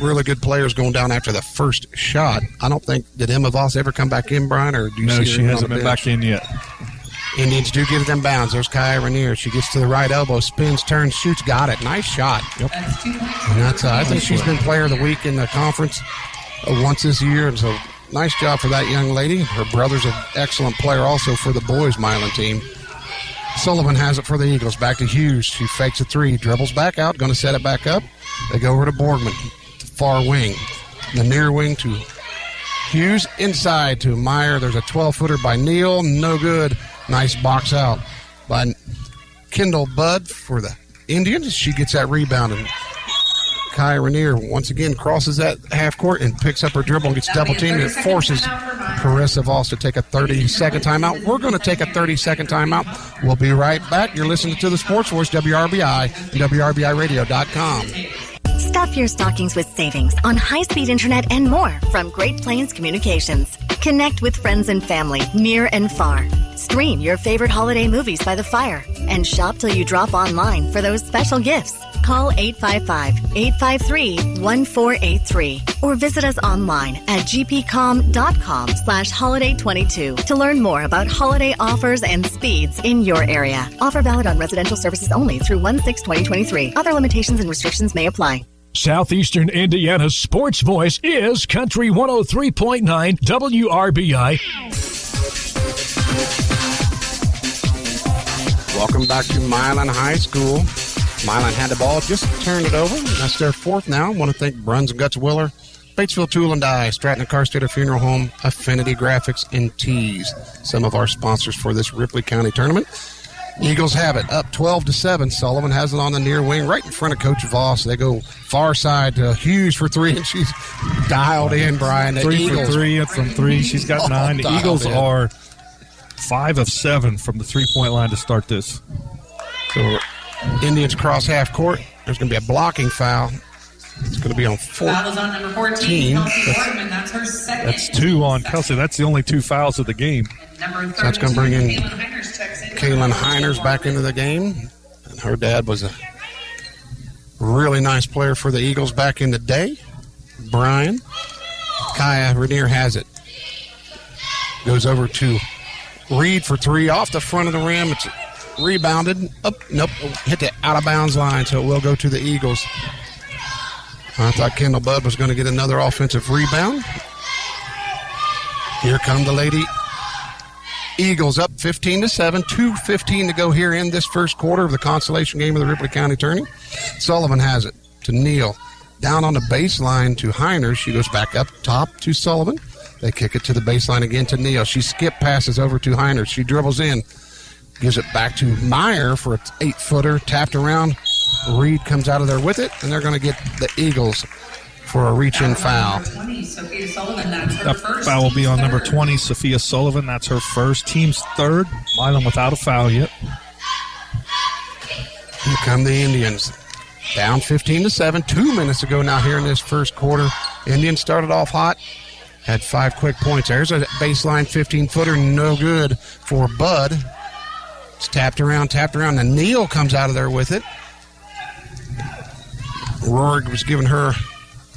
Speaker 2: really good players going down after the first shot, I don't think, did Emma Voss ever come back in, Brian? Or do you
Speaker 3: No,
Speaker 2: see
Speaker 3: she
Speaker 2: her on
Speaker 3: hasn't been
Speaker 2: bench?
Speaker 3: back in yet.
Speaker 2: Indians do get it in bounds. There's Kaya Rainier. She gets to the right elbow, spins, turns, shoots, got it. Nice shot. Yep. And that's, uh, I think she's been player of the week in the conference uh, once this year. And so nice job for that young lady. Her brother's an excellent player also for the boys Milan team. Sullivan has it for the Eagles. Back to Hughes. She fakes a three, dribbles back out, going to set it back up. They go over to Borgman, far wing. The near wing to Hughes inside to Meyer. There's a 12 footer by Neal. No good. Nice box out by Kendall Budd for the Indians. She gets that rebound. And Kai Rainier once again crosses that half court and picks up her dribble and gets double teamed. It forces Carissa Voss to take a 30 second timeout. We're going to take a 30 second timeout. We'll be right back. You're listening to the Sports Voice, WRBI, WRBIRadio.com.
Speaker 30: Stuff your stockings with savings on high speed internet and more from Great Plains Communications. Connect with friends and family near and far. Stream your favorite holiday movies by the fire and shop till you drop online for those special gifts. Call 855 853 1483 or visit us online at gpcom.com slash holiday 22 to learn more about holiday offers and speeds in your area. Offer valid on residential services only through 1 6 2023. Other limitations and restrictions may apply.
Speaker 1: Southeastern Indiana's sports voice is Country 103.9 WRBI.
Speaker 2: Welcome back to Milan High School. Milan had the ball, just turned it over. That's their fourth now. I want to thank Bruns and Gutzwiller, Batesville Tool and Die, Stratton and Carstater Funeral Home, Affinity Graphics, and Tees. Some of our sponsors for this Ripley County tournament. Eagles have it up 12 to 7. Sullivan has it on the near wing right in front of Coach Voss. They go far side uh, to Hughes for three, and she's dialed in, Brian. The
Speaker 3: three
Speaker 2: Eagles
Speaker 3: for three from three. She's got nine. The Eagles
Speaker 2: in.
Speaker 3: are five of seven from the three point line to start this.
Speaker 2: So Indians cross half court. There's going to be a blocking foul. It's going to be on four.
Speaker 29: Foul is on number 14, Kelsey
Speaker 2: That's-
Speaker 29: Borgman. That's her second.
Speaker 3: That's two on Kelsey. That's the only two fouls of the game.
Speaker 2: So that's going to bring in
Speaker 29: 32, Heiners in.
Speaker 2: Kaylin Heiners back into the game. And her dad was a really nice player for the Eagles back in the day. Brian. Kaya Rainier has it. Goes over to Reed for three off the front of the rim. It's rebounded. Up, nope, hit the out of bounds line, so it will go to the Eagles. I thought Kendall Budd was going to get another offensive rebound. Here come the Lady Eagles up 15 to 7, 2.15 to go here in this first quarter of the consolation game of the Ripley County Tourney. Sullivan has it to Neal. Down on the baseline to Heiner. She goes back up top to Sullivan. They kick it to the baseline again to Neal. She skip passes over to Heiner. She dribbles in, gives it back to Meyer for an eight footer, tapped around. Reed comes out of there with it, and they're going to get the Eagles for a reach in foul.
Speaker 29: 20, Sophia Sullivan. That's
Speaker 3: That
Speaker 29: first.
Speaker 3: foul will be on number 20, Sophia Sullivan. That's her first. Team's third. Milan without a foul yet.
Speaker 2: Here come the Indians. Down 15 to 7. Two minutes ago now here in this first quarter. Indians started off hot. Had five quick points. There's a baseline 15 footer. No good for Budd. It's tapped around, tapped around. And Neal comes out of there with it. Rorig was giving her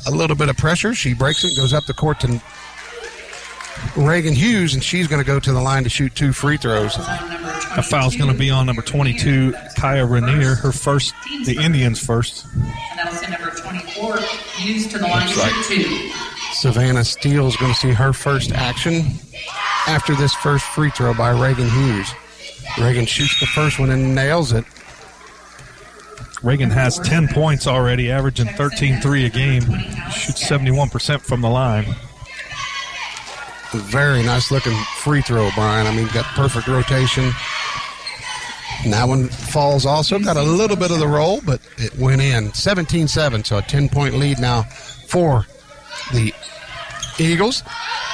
Speaker 2: a little bit of pressure. She breaks it, goes up the court to Reagan Hughes, and she's going to go to the line to shoot two free throws.
Speaker 29: On number
Speaker 3: A foul's going to be on number 22, Kaya Rainier, her first, the Indians' first.
Speaker 29: And that'll send number 24 Hughes to the line to
Speaker 2: like-
Speaker 29: shoot two.
Speaker 2: Savannah Steele is going to see her first action after this first free throw by Reagan Hughes. Reagan shoots the first one and nails it.
Speaker 3: Reagan has 10 points already, averaging 13 3 a game. Shoots 71% from the line.
Speaker 2: Very nice looking free throw, Brian. I mean, got perfect rotation. And that one falls also. Got a little bit of the roll, but it went in. 17 7, so a 10 point lead now for the Eagles.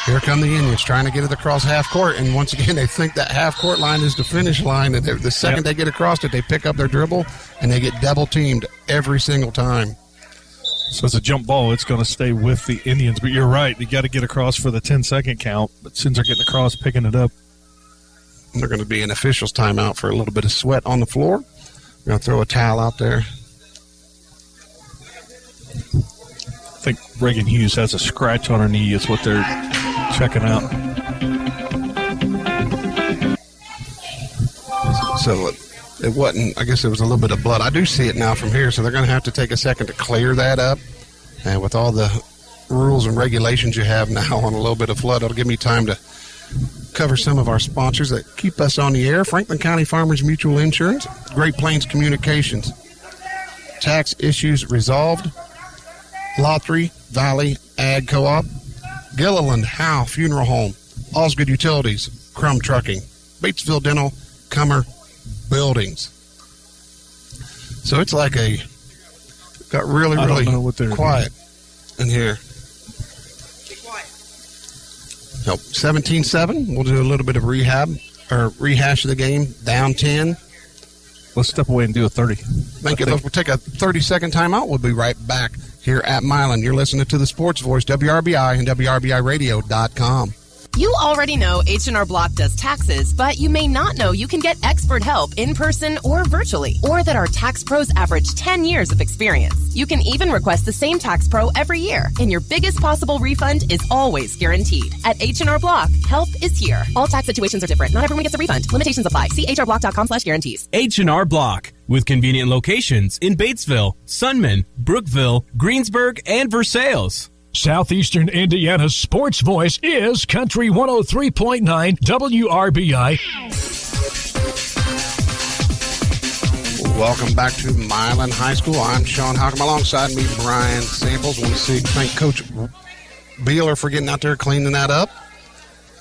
Speaker 2: Here come the Indians trying to get it across half court. And once again, they think that half court line is the finish line. And the second
Speaker 3: Yep.
Speaker 2: they get across it, they pick up their dribble and they get double teamed every single time.
Speaker 3: So it's a jump ball. It's going to stay with the Indians. But you're right. You got to get across for the 10 second count. But since they're getting across, picking it up.
Speaker 2: They're going to be an official's timeout for a little bit of sweat on the floor. We're going to throw a towel out there.
Speaker 3: Think Reagan Hughes has a scratch on her knee, is what they're checking out.
Speaker 2: So it, it wasn't, I guess it was a little bit of blood. I do see it now from here, so they're going to have to take a second to clear that up. And with all the rules and regulations you have now on a little bit of flood, it'll give me time to cover some of our sponsors that keep us on the air Franklin County Farmers Mutual Insurance, Great Plains Communications, Tax Issues Resolved, Laughery Valley Ag Co op, Gilliland Howe Funeral Home, Osgood Utilities, Crumb Trucking, Batesville Dental, Comer Buildings. So it's like a got really, really
Speaker 3: know what they're
Speaker 2: quiet in here. So 17 7. We'll do a little bit of rehab or rehash of the game. Down 10.
Speaker 3: Let's step away and do a 30.
Speaker 2: Thank you.
Speaker 3: Think-
Speaker 2: We'll take a 30 second timeout. We'll be right back here at Milan. You're listening to the Sports Voice, WRBI, and WRBIRadio.com.
Speaker 31: You already know H&R Block does taxes, but you may not know you can get expert help in person or virtually, or that our tax pros average 10 years of experience. You can even request the same tax pro every year, and your biggest possible refund is always guaranteed. At H&R Block, help is here. All tax situations are different. Not everyone gets a refund. Limitations apply. See hrblock.com slash guarantees.
Speaker 6: H&R Block with convenient locations in Batesville, Sunman, Brookville, Greensburg, and Versailles.
Speaker 1: Southeastern Indiana's sports voice is Country 103.9 WRBI.
Speaker 2: Welcome back to Milan High School. I'm Sean Hockham. Alongside me, Brian Samples. Want to see thank Coach Beeler for getting out there cleaning that up.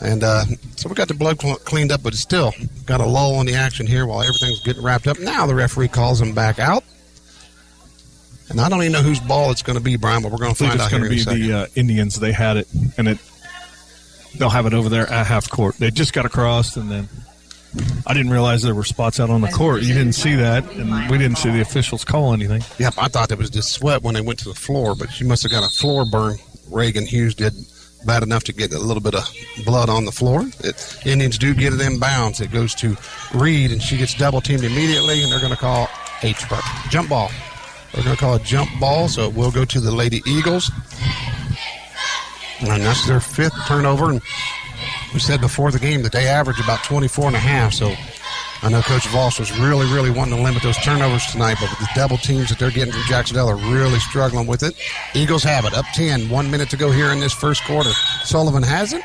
Speaker 2: And uh, so we got the blood cl- cleaned up, but it's still got a lull in the action here while everything's getting wrapped up. Now the referee calls them back out. And I don't even know whose ball it's going to be, Brian, but we're going to
Speaker 3: think
Speaker 2: find
Speaker 3: it's
Speaker 2: out
Speaker 3: going
Speaker 2: here
Speaker 3: to
Speaker 2: in a
Speaker 3: be the uh, Indians. They had it, and it they'll have it over there at half court. They just got across, and then I didn't realize there were spots out on the court. You didn't see that, and we didn't see the officials call anything.
Speaker 2: Yep, I thought it was just sweat when they went to the floor, but she must have got a floor burn. Reagan Hughes did bad enough to get a little bit of blood on the floor. It, Indians do get it in bounds. It goes to Reed, and she gets double teamed immediately, and they're going to call a tr- jump ball. They're going to call it a jump ball, so it will go to the Lady Eagles. And that's their fifth turnover. And we said before the game that they average about 24 and a half, so I know Coach Voss was really, really wanting to limit those turnovers tonight, but the double teams that they're getting from Jacksonville are really struggling with it. Eagles have it, up 10, one minute to go here in this first quarter. Sullivan has it.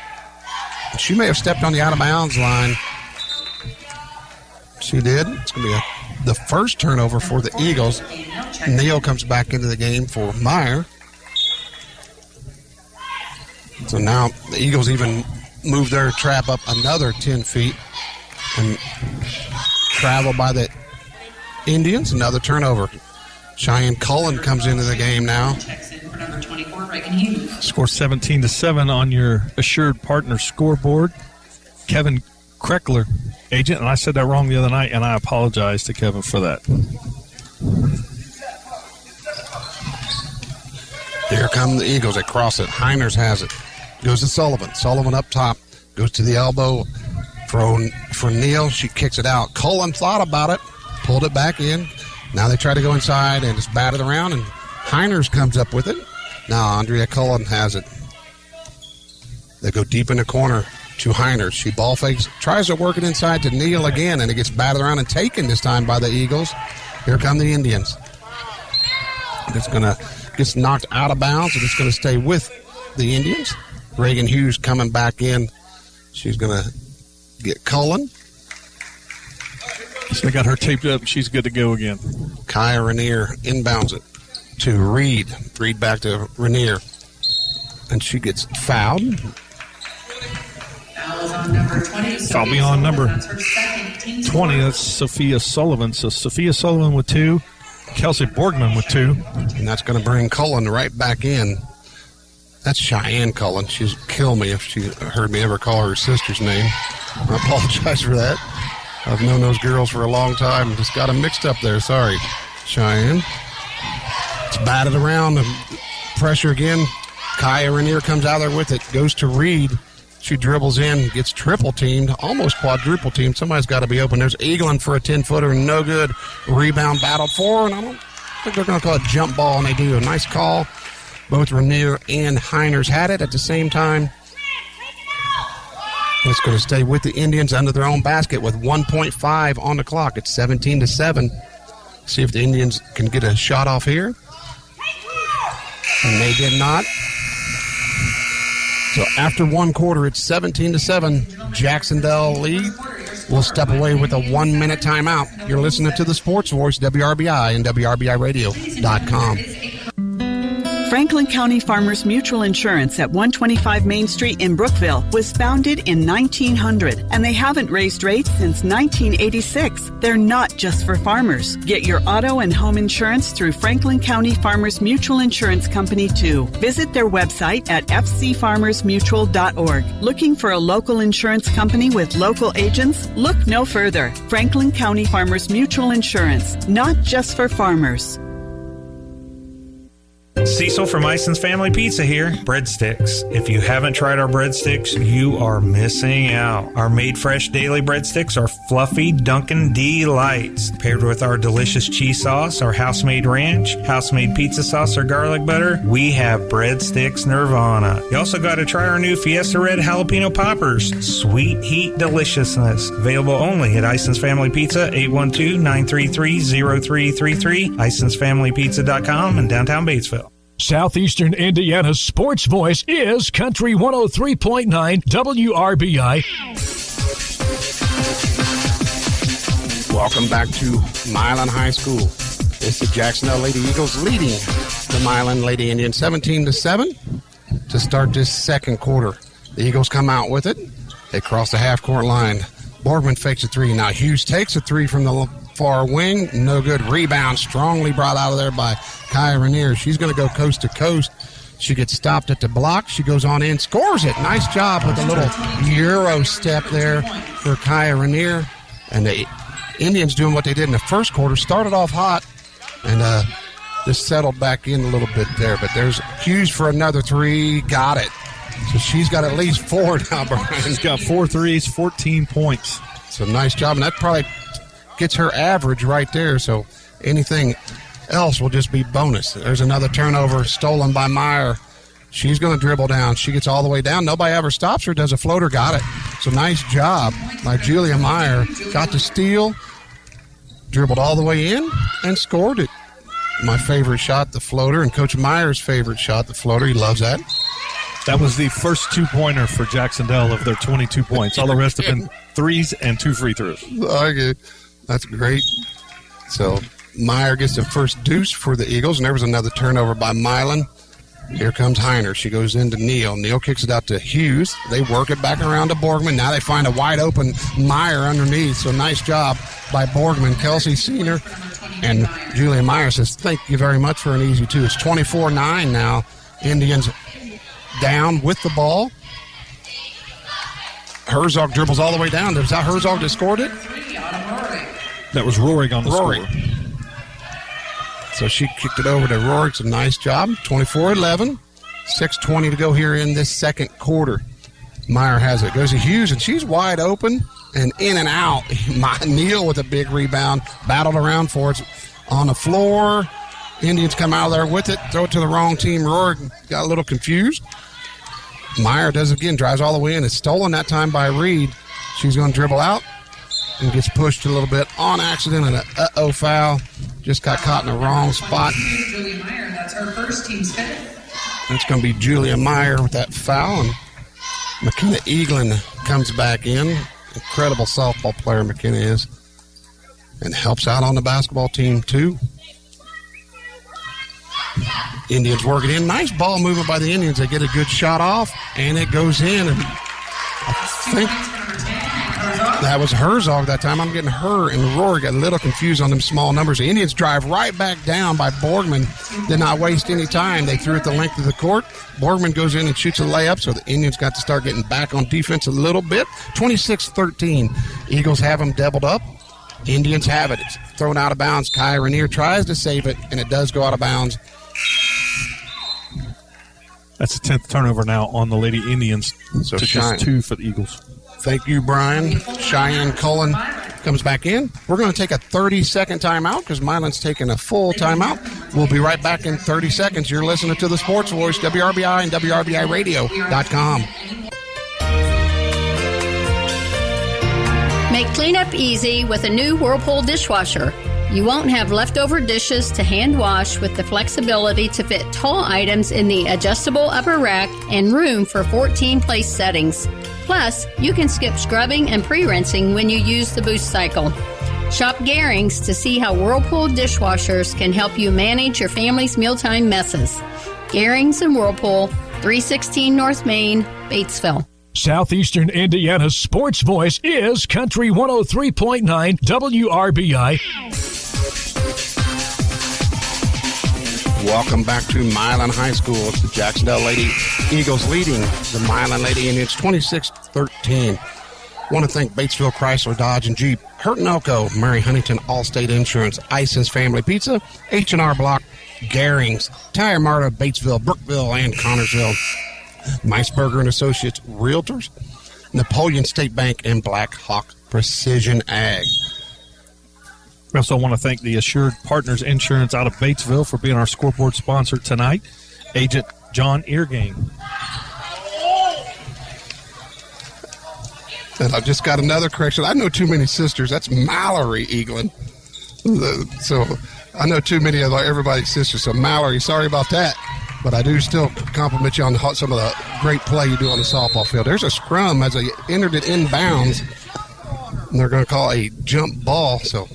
Speaker 2: She may have stepped on the out of bounds line. She did. It's going to be a, the first turnover for the Eagles. Neal comes back into the game for Meyer. So now the Eagles even move their trap up another 10 feet and travel by the Indians. Another turnover. Cheyenne Cullen comes into the game now.
Speaker 29: Checks in for number 24, Reagan Hughes.
Speaker 3: Score 17 to 7 on your assured partner scoreboard. Kevin Kreckler, agent, and I said that wrong the other night, and I apologize to Kevin for that.
Speaker 2: Here come the Eagles. They cross it. Heiners has it. Goes to Sullivan. Sullivan up top. Goes to the elbow for, for Neal. She kicks it out. Cullen thought about it. Pulled it back in. Now they try to go inside and it's batted around and Heiners comes up with it. Now Andrea Cullen has it. They go deep in the corner. To Heiner. She ball fakes, tries to work it inside to Neal again, and it gets batted around and taken this time by the Eagles. Here come the Indians. It's going to gets knocked out of bounds, and it's going to stay with the Indians. Reagan Hughes coming back in. She's going to get Cullen.
Speaker 3: So they got her taped up. She's good to go again.
Speaker 2: Kaya Rainier inbounds it to Reed. Reed back to Rainier. And she gets fouled.
Speaker 3: Foul me on number 20. That's Sophia Sullivan. So Sophia Sullivan with two. Kelsey Borgman with two.
Speaker 2: And that's going to bring Cullen right back in. That's Cheyenne Cullen. She'd kill me if she heard me ever call her sister's name. I apologize for that. I've known those girls for a long time just got them mixed up there. Sorry, Cheyenne. It's batted around. Pressure again. Kaya Rainier comes out there with it. Goes to Reed. She dribbles in, gets triple teamed, almost quadruple teamed. Somebody's got to be open. There's Eaglin for a 10 footer, no good. Rebound battle for, and I don't think they're going to call it jump ball, and they do. A nice call. Both Rainier and Heiners had it at the same time. It's going to stay with the Indians under their own basket with 1.5 on the clock. It's 17 to 7. See if the Indians can get a shot off here. And they did not. So after one quarter, it's 17 to 7. Jacksonville lead. We'll step away with a one minute timeout. You're listening to the Sports Voice, WRBI, and WRBIRadio.com.
Speaker 32: Franklin County Farmers Mutual Insurance at 125 Main Street in Brookville was founded in 1900 and they haven't raised rates since 1986. They're not just for farmers. Get your auto and home insurance through Franklin County Farmers Mutual Insurance Company too. Visit their website at fcfarmersmutual.org. Looking for a local insurance company with local agents? Look no further. Franklin County Farmers Mutual Insurance, not just for farmers.
Speaker 9: Cecil from Ison's Family Pizza here. Breadsticks. If you haven't tried our breadsticks, you are missing out. Our made fresh daily breadsticks are fluffy Dunkin' delights. Paired with our delicious cheese sauce, our house made ranch, house made pizza sauce, or garlic butter, we have breadsticks nirvana. You also got to try our new Fiesta Red Jalapeno Poppers. Sweet heat deliciousness. Available only at Ison's Family Pizza, 812 933 0333, IsonsFamilyPizza.com, in downtown Batesville.
Speaker 1: Southeastern Indiana's sports voice is Country 103.9 WRBI.
Speaker 2: Welcome back to Milan High School. It's the Jacksonville Lady Eagles leading the Milan Lady Indians 17 to 7 to start this second quarter. The Eagles come out with it. They cross the half court line. Borgman fakes a three. Now Hughes takes a three from the far wing. No good. Rebound strongly brought out of there by Kaya Rainier. She's going to go coast to coast. She gets stopped at the block. She goes on in, scores it. Nice job with a little Euro step there for Kaya Rainier. And the Indians doing what they did in the first quarter. Started off hot and uh, just settled back in a little bit there. But there's Hughes for another three. Got it. So she's got at least four now, Brian.
Speaker 3: She's got four threes, 14 points.
Speaker 2: So nice job. And that probably gets her average right there. So anything else will just be bonus. There's another turnover stolen by Meyer. She's going to dribble down. She gets all the way down. Nobody ever stops her. Does a floater. Got it. So nice job by Julia Meyer. Got the steal, dribbled all the way in, and scored it. My favorite shot, the floater, and Coach Meyer's favorite shot, the floater. He loves that.
Speaker 3: That was the first two pointer for Jacksonville of their 22 points. All the rest have been threes and two free throws.
Speaker 2: Okay. That's great. So Meyer gets the first deuce for the Eagles, and there was another turnover by Milan. Here comes Heiner. She goes into Neal. Neal kicks it out to Hughes. They work it back around to Borgman. Now they find a wide open Meyer underneath. So nice job by Borgman. Kelsey Senior and Julia Meyer says, Thank you very much for an easy two. It's 24 9 now. Indians down with the ball. Herzog dribbles all the way down. Was that Herzog that scored it?
Speaker 3: That was Rorig on the
Speaker 2: Rory.
Speaker 3: score.
Speaker 2: So she kicked it over to. It's a nice job. 24 11. 6.20 to go here in this second quarter. Meyer has it. Goes to Hughes, and she's wide open and in and out. Neal with a big rebound. Battled around for it. On the floor. Indians come out of there with it. Throw it to the wrong team. Rory got a little confused. Meyer does it again, drives all the way in. It's stolen that time by Reed. She's going to dribble out and gets pushed a little bit on accident and an uh oh foul. Just got caught in the wrong spot.
Speaker 29: That's her first team's fifth.
Speaker 2: It's going to be Julia Meyer with that foul. And McKenna Eaglin comes back in. Incredible softball player McKenna is. And helps out on the basketball team, too. Indians working in. Nice ball movement by the Indians. They get a good shot off, and it goes in. And I think that was Herzog that time. I'm getting her and Rory got a little confused on them small numbers. The Indians drive right back down by Borgman. Did not waste any time. They threw it the length of the court. Borgman goes in and shoots a layup, so the Indians got to start getting back on defense a little bit. 26 13. Eagles have them doubled up. Indians have it. It's thrown out of bounds. Kai Rainier tries to save it, and it does go out of bounds.
Speaker 3: That's the 10th turnover now on the Lady Indians
Speaker 2: So
Speaker 3: just two for the Eagles.
Speaker 2: Thank you, Brian. Cheyenne Cullen comes back in. We're going to take a 30 second timeout because Milan's taking a full timeout. We'll be right back in 30 seconds. You're listening to the Sports Voice, WRBI and WRBIRadio.com.
Speaker 10: Make cleanup easy with a new Whirlpool dishwasher. You won't have leftover dishes to hand wash with the flexibility to fit tall items in the adjustable upper rack and room for 14 place settings. Plus, you can skip scrubbing and pre rinsing when you use the boost cycle. Shop Garings to see how Whirlpool dishwashers can help you manage your family's mealtime messes. Garings and Whirlpool, 316 North Main, Batesville.
Speaker 1: Southeastern Indiana's sports voice is Country 103.9 WRBI.
Speaker 2: Welcome back to Milan High School. It's the Jacksonville Lady Eagles leading the Milan Lady Indians 26 13. Want to thank Batesville Chrysler Dodge and Jeep, Hurton Elko, Mary Huntington Allstate Insurance, Ison's Family Pizza, H&R Block, Garings, Tire Marta, Batesville, Brookville, and Connersville, Meisberger and Associates Realtors, Napoleon State Bank, and Black Hawk Precision Ag.
Speaker 3: We also want to thank the Assured Partners Insurance out of Batesville for being our scoreboard sponsor tonight. Agent John Eargame.
Speaker 2: And I've just got another correction. I know too many sisters. That's Mallory Eaglin. So I know too many of everybody's sisters. So Mallory, sorry about that. But I do still compliment you on the, some of the great play you do on the softball field. There's a scrum as they entered it in bounds. And they're going to call a jump ball. So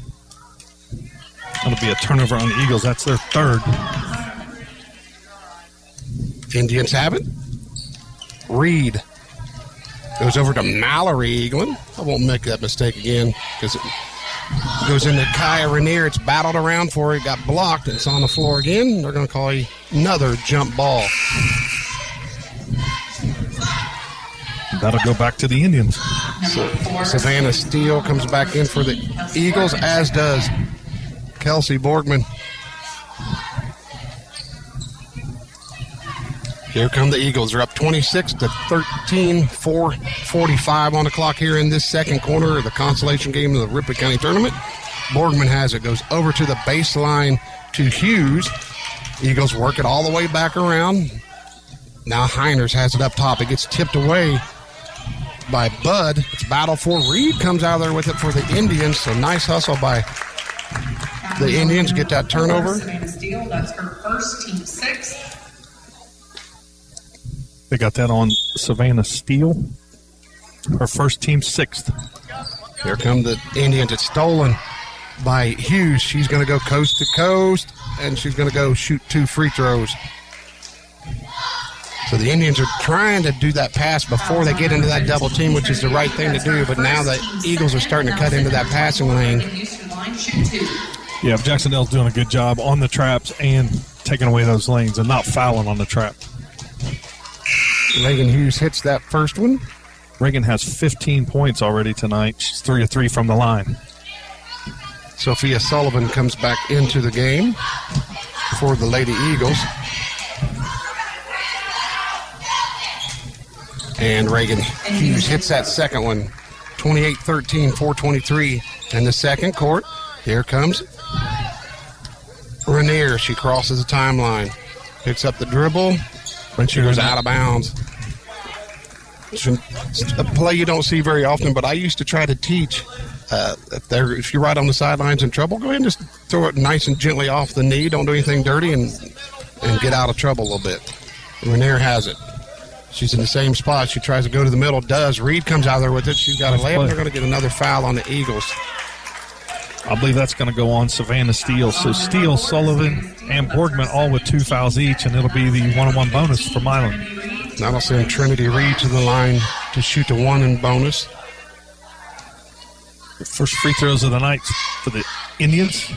Speaker 3: That'll be a turnover on the Eagles. That's their third.
Speaker 2: Indians have it. Reed goes over to Mallory Eaglin. I won't make that mistake again because it goes into Kaya Rainier. It's battled around for it. Got blocked. It's on the floor again. They're going to call another jump ball.
Speaker 3: That'll go back to the Indians.
Speaker 2: So Savannah Steele comes back in for the Eagles, as does Kelsey Borgman. Here come the Eagles. They're up 26 to 13, 445 on the clock here in this second quarter of the consolation game of the Ripley County Tournament. Borgman has it, goes over to the baseline to Hughes. Eagles work it all the way back around. Now Heiners has it up top. It gets tipped away by Budd. It's battle for Reed comes out of there with it for the Indians. So nice hustle by the Indians get that turnover.
Speaker 29: Savannah Steele, that's her first team sixth.
Speaker 3: They got that on Savannah Steele. Her first team sixth.
Speaker 2: Here come the Indians. It's stolen by Hughes. She's going to go coast to coast, and she's going to go shoot two free throws. So the Indians are trying to do that pass before they get into that double team, which is the right thing to do. But now the Eagles are starting to cut into that passing lane.
Speaker 29: Houston line, shoot two.
Speaker 3: Yeah, Jacksonville's doing a good job on the traps and taking away those lanes and not fouling on the trap.
Speaker 2: Reagan Hughes hits that first one.
Speaker 3: Reagan has 15 points already tonight. She's 3 of 3 from the line.
Speaker 2: Sophia Sullivan comes back into the game for the Lady Eagles. And Reagan Hughes hits that second one. 28 13, 423 in the second court. Here comes Rainier. She crosses the timeline, picks up the dribble, and she goes out of bounds. It's a play you don't see very often, but I used to try to teach. Uh, if, if you're right on the sidelines in trouble, go ahead and just throw it nice and gently off the knee. Don't do anything dirty and and get out of trouble a little bit. Rainier has it. She's in the same spot. She tries to go to the middle. Does Reed comes out there with it? She's got a layup. They're going to get another foul on the Eagles.
Speaker 3: I believe that's going to go on Savannah Steele. So Steele, Sullivan, and Borgman all with two fouls each, and it'll be the one-on-one bonus for Milan.
Speaker 2: That'll send Trinity Reed to the line to shoot the one in bonus.
Speaker 3: First free throws of the night for the Indians.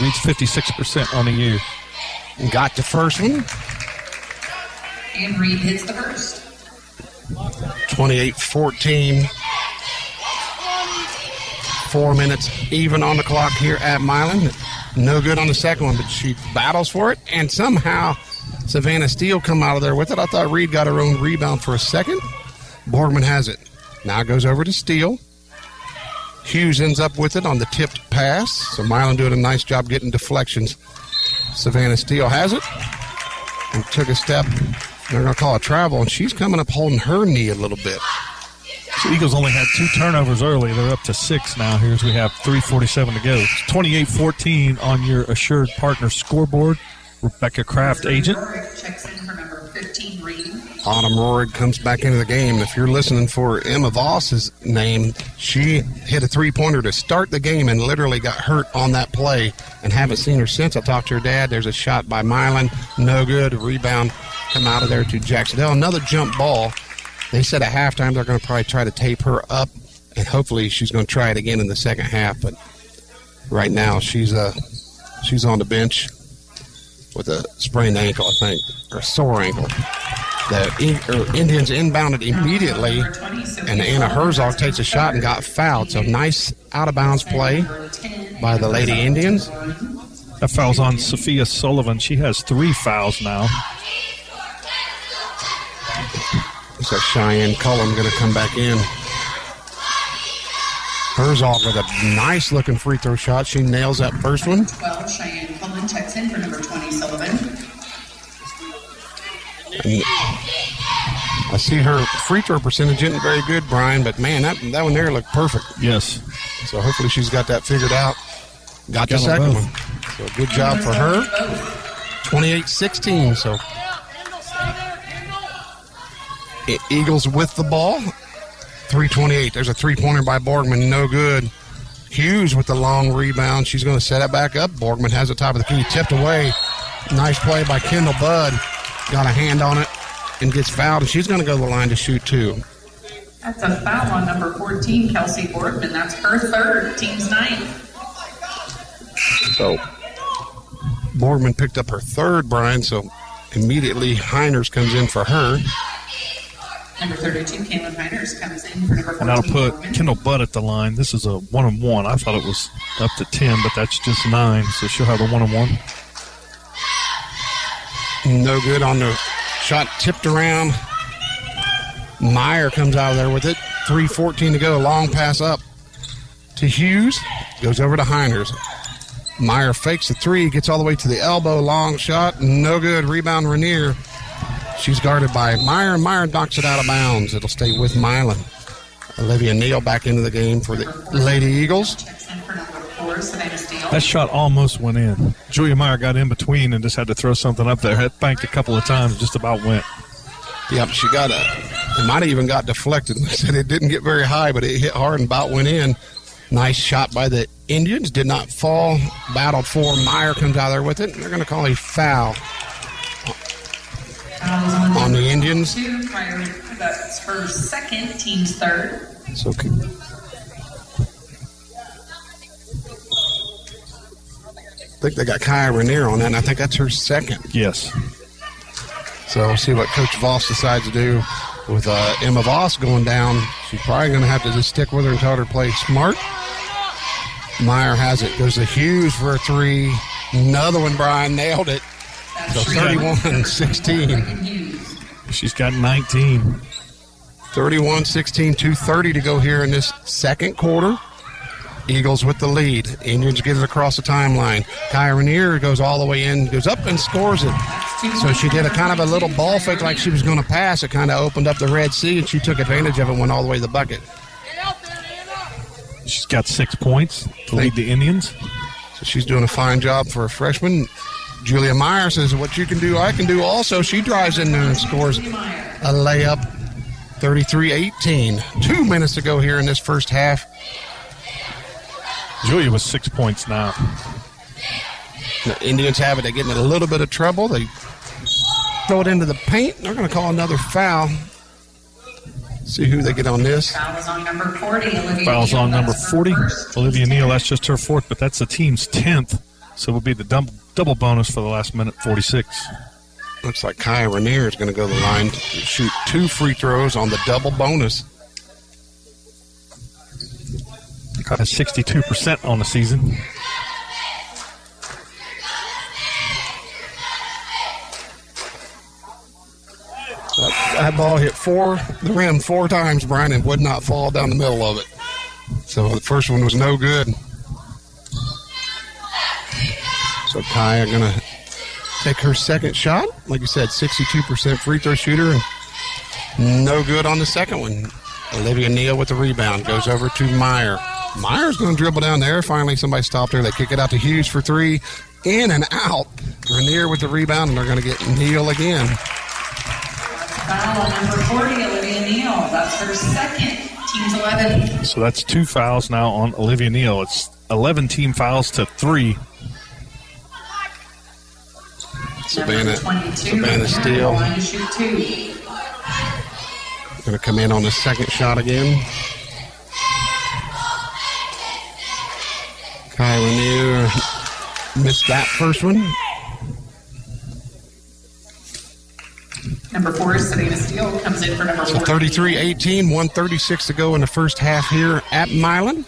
Speaker 3: Reed's 56% on the year.
Speaker 2: Got the first one.
Speaker 29: And Reed hits the first.
Speaker 2: 28 14. Four minutes even on the clock here at Milan. No good on the second one, but she battles for it, and somehow Savannah Steele come out of there with it. I thought Reed got her own rebound for a second. Borgman has it. Now goes over to Steele. Hughes ends up with it on the tipped pass. So Milan doing a nice job getting deflections. Savannah Steele has it and took a step. They're going to call a travel, and she's coming up holding her knee a little bit.
Speaker 3: So Eagles only had two turnovers early. They're up to six now. Here's we have 3:47 to go. It's 28-14 on your assured partner scoreboard. Rebecca Kraft, agent.
Speaker 29: Checks in for number 15, Reed.
Speaker 2: Autumn Rorig comes back into the game. If you're listening for Emma Voss's name, she hit a three pointer to start the game and literally got hurt on that play and haven't seen her since. I talked to her dad. There's a shot by Milan. No good. Rebound come out of there to Jacksonville. Another jump ball. They said at halftime they're going to probably try to tape her up and hopefully she's going to try it again in the second half. But right now she's uh, she's on the bench with a sprained ankle, I think, or sore ankle. The or Indians inbounded immediately, and Anna Herzog takes a shot and got fouled. So nice out of bounds play by the Lady Indians.
Speaker 3: That foul's on Sophia Sullivan. She has three fouls now.
Speaker 2: So Cheyenne Cullen going to come back in. Herzog with a nice looking free throw shot. She nails that first one.
Speaker 29: 12, Cheyenne Cullen checks in for number 20, Sullivan.
Speaker 2: And I see her free throw percentage isn't very good, Brian, but man, that, that one there looked perfect.
Speaker 3: Yes.
Speaker 2: So hopefully she's got that figured out. Got the
Speaker 3: Got them
Speaker 2: second
Speaker 3: both.
Speaker 2: one. So good job for her. 28 16. So Eagles with the ball. 328. There's a three pointer by Borgman. No good. Hughes with the long rebound. She's going to set it back up. Borgman has the top of the key. Tipped away. Nice play by Kendall Budd. Got a hand on it and gets fouled. And she's going to go to the line to shoot two.
Speaker 29: That's a foul on number 14, Kelsey Borgman. That's her third, team's ninth.
Speaker 2: So Borgman picked up her third, Brian. So immediately Heiners comes in for her.
Speaker 29: Number 32, Caitlin Heiners, comes in for number 14,
Speaker 3: And I'll put
Speaker 29: Borgman.
Speaker 3: Kendall Budd at the line. This is a one on one. I thought it was up to 10, but that's just nine. So she'll have a one on one.
Speaker 2: No good on the shot tipped around. Meyer comes out of there with it. 3.14 to go. Long pass up to Hughes. Goes over to Heiners. Meyer fakes the three, gets all the way to the elbow. Long shot. No good. Rebound Rainier. She's guarded by Meyer, Meyer knocks it out of bounds. It'll stay with Milan. Olivia Neal back into the game for the Lady Eagles.
Speaker 29: Checks in for number 4, Savannah Steele.
Speaker 3: That shot almost went in. Julia Meyer got in between and just had to throw something up there. It banked a couple of times, just about went.
Speaker 2: Yep, she got a. It might have even got deflected. They said it didn't get very high, but it hit hard and about went in. Nice shot by the Indians. Did not fall. Battled for. Meyer comes out there with it. They're going to call a foul
Speaker 29: on
Speaker 2: on the Indians.
Speaker 29: two. That's her second, team's third.
Speaker 2: It's okay. I think they got Kaya Rainier on that, and I think that's her second.
Speaker 3: Yes.
Speaker 2: So we'll see what Coach Voss decides to do with uh, Emma Voss going down. She's probably going to have to just stick with her and tell her to play smart. Meyer has it. Goes to Hughes for a three. Another one, Brian nailed it. So 31 16.
Speaker 3: She's got 19.
Speaker 2: 31 16, 230 to go here in this second quarter. Eagles with the lead. Indians get it across the timeline. Rainier goes all the way in, goes up and scores it. So she did a kind of a little ball fake like she was going to pass. It kind of opened up the Red Sea, and she took advantage of it and went all the way to the bucket.
Speaker 3: She's got six points to lead the Indians.
Speaker 2: So she's doing a fine job for a freshman. Julia Meyer says, What you can do, I can do also. She drives in there and scores a layup 33 18. Two minutes to go here in this first half.
Speaker 3: Julia with six points now.
Speaker 2: The Indians have it. They get in a little bit of trouble. They throw it into the paint. They're going to call another foul. See who they get on this.
Speaker 29: Fouls on number 40, Olivia
Speaker 3: Fouls
Speaker 29: Neal,
Speaker 3: on number 40. Olivia Neal, that's just her fourth, but that's the team's 10th. So it will be the double, double bonus for the last minute 46.
Speaker 2: Looks like Kaya Rainier is going to go to the line to shoot two free throws on the double bonus.
Speaker 3: A 62% on the season.
Speaker 2: That, that ball hit four the rim four times, Brian, and would not fall down the middle of it. So the first one was no good. So Kaya going to take her second shot. Like you said, 62% free throw shooter, and no good on the second one. Olivia Neal with the rebound goes over to Meyer. Meyer's going to dribble down there. Finally, somebody stopped her. They kick it out to Hughes for three. In and out. Rainier with the rebound, and they're going to get Neal again.
Speaker 29: Foul on number 40, Olivia Neal. That's her second. Team's 11.
Speaker 3: So that's two fouls now on Olivia Neal. It's 11 team fouls to three.
Speaker 2: Savannah,
Speaker 29: Number 22,
Speaker 2: Savannah Steele
Speaker 29: line to shoot two.
Speaker 2: going to come in on the second shot again. Kai Rainier missed that first one.
Speaker 29: Number four, Savannah Steele, comes in for number
Speaker 2: So 33 18, 136 to go in the first half here at Milan.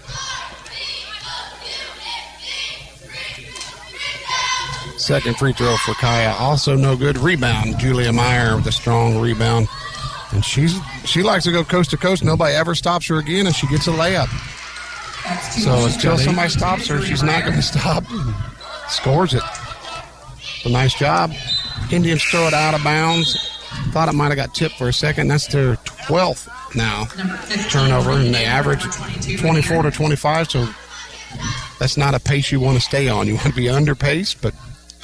Speaker 2: Second free throw for Kaya, also no good. Rebound, Julia Meyer with a strong rebound, and she's she likes to go coast to coast. Nobody ever stops her again, and she gets a layup. So until somebody stops her, she's not going to stop. Scores it. So nice job. Indians throw it out of bounds. Thought it might have got tipped for a second. That's their 12th now turnover, and they average 24 to 25. So that's not a pace you want to stay on. You want to be under pace, but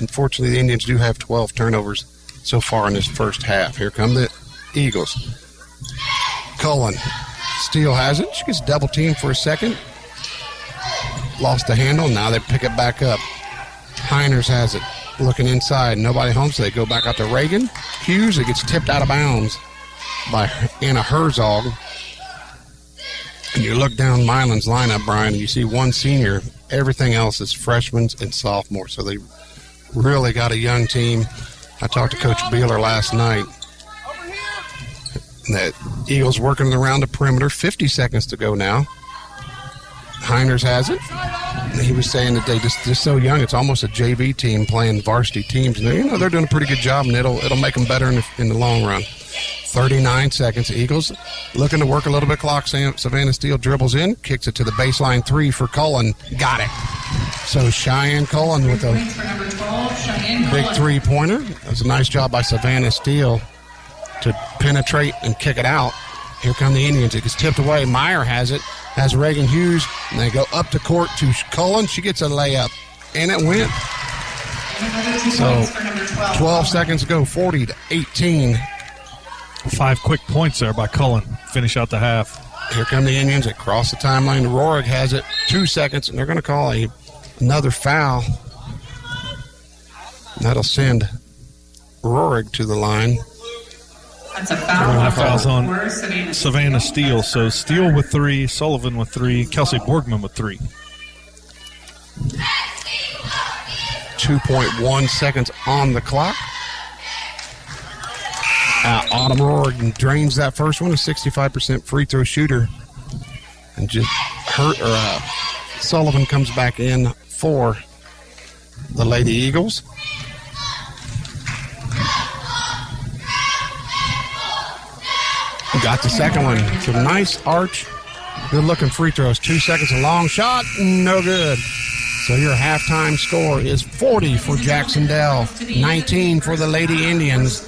Speaker 2: unfortunately, the Indians do have 12 turnovers so far in this first half. Here come the Eagles. Cullen. Steele has it. She gets double teamed for a second. Lost the handle. Now they pick it back up. Heiners has it. Looking inside. Nobody home, so they go back out to Reagan. Hughes, it gets tipped out of bounds by Anna Herzog. And you look down Milan's lineup, Brian, and you see one senior. Everything else is freshmen and sophomores. So they really got a young team. I talked to Coach Beeler last night. That Eagles working around the perimeter. 50 seconds to go now. Heiners has it. He was saying that they just so young. It's almost a JV team playing varsity teams, and you know they're doing a pretty good job, and it'll it'll make them better in the, in the long run. 39 seconds. Eagles looking to work a little bit clock. Sam, Savannah Steele dribbles in, kicks it to the baseline three for Cullen. Got it. So Cheyenne Cullen with a
Speaker 29: For number 12, Cheyenne
Speaker 2: big three pointer. That's a nice job by Savannah Steele to penetrate and kick it out. Here come the Indians. It gets tipped away. Meyer has it. Has Reagan Hughes. And they go up to court to Cullen. She gets a layup. And it went. So
Speaker 29: points for number 12.
Speaker 2: 12 seconds to go. 40 to 18.
Speaker 3: Five quick points there by Cullen. Finish out the half.
Speaker 2: Here come the Indians. They cross the timeline. Rorig has it. Two seconds. And they're going to call a, another foul. That'll send Rorig to the line.
Speaker 29: That's a foul
Speaker 3: That fouls on
Speaker 29: Savannah
Speaker 3: Savannah Steele. So Steele with three, Sullivan with three, Kelsey Borgman with three.
Speaker 2: 2.1 seconds on the clock. Uh, Autumn Rorig drains that first one, a 65% free throw shooter. And just hurt, or uh, Sullivan comes back in for the Lady Eagles. Got the second one. A nice arch. Good looking free throws. Two seconds, a long shot. No good. So your halftime score is 40 for Jacksonville, 19 for the Lady Indians.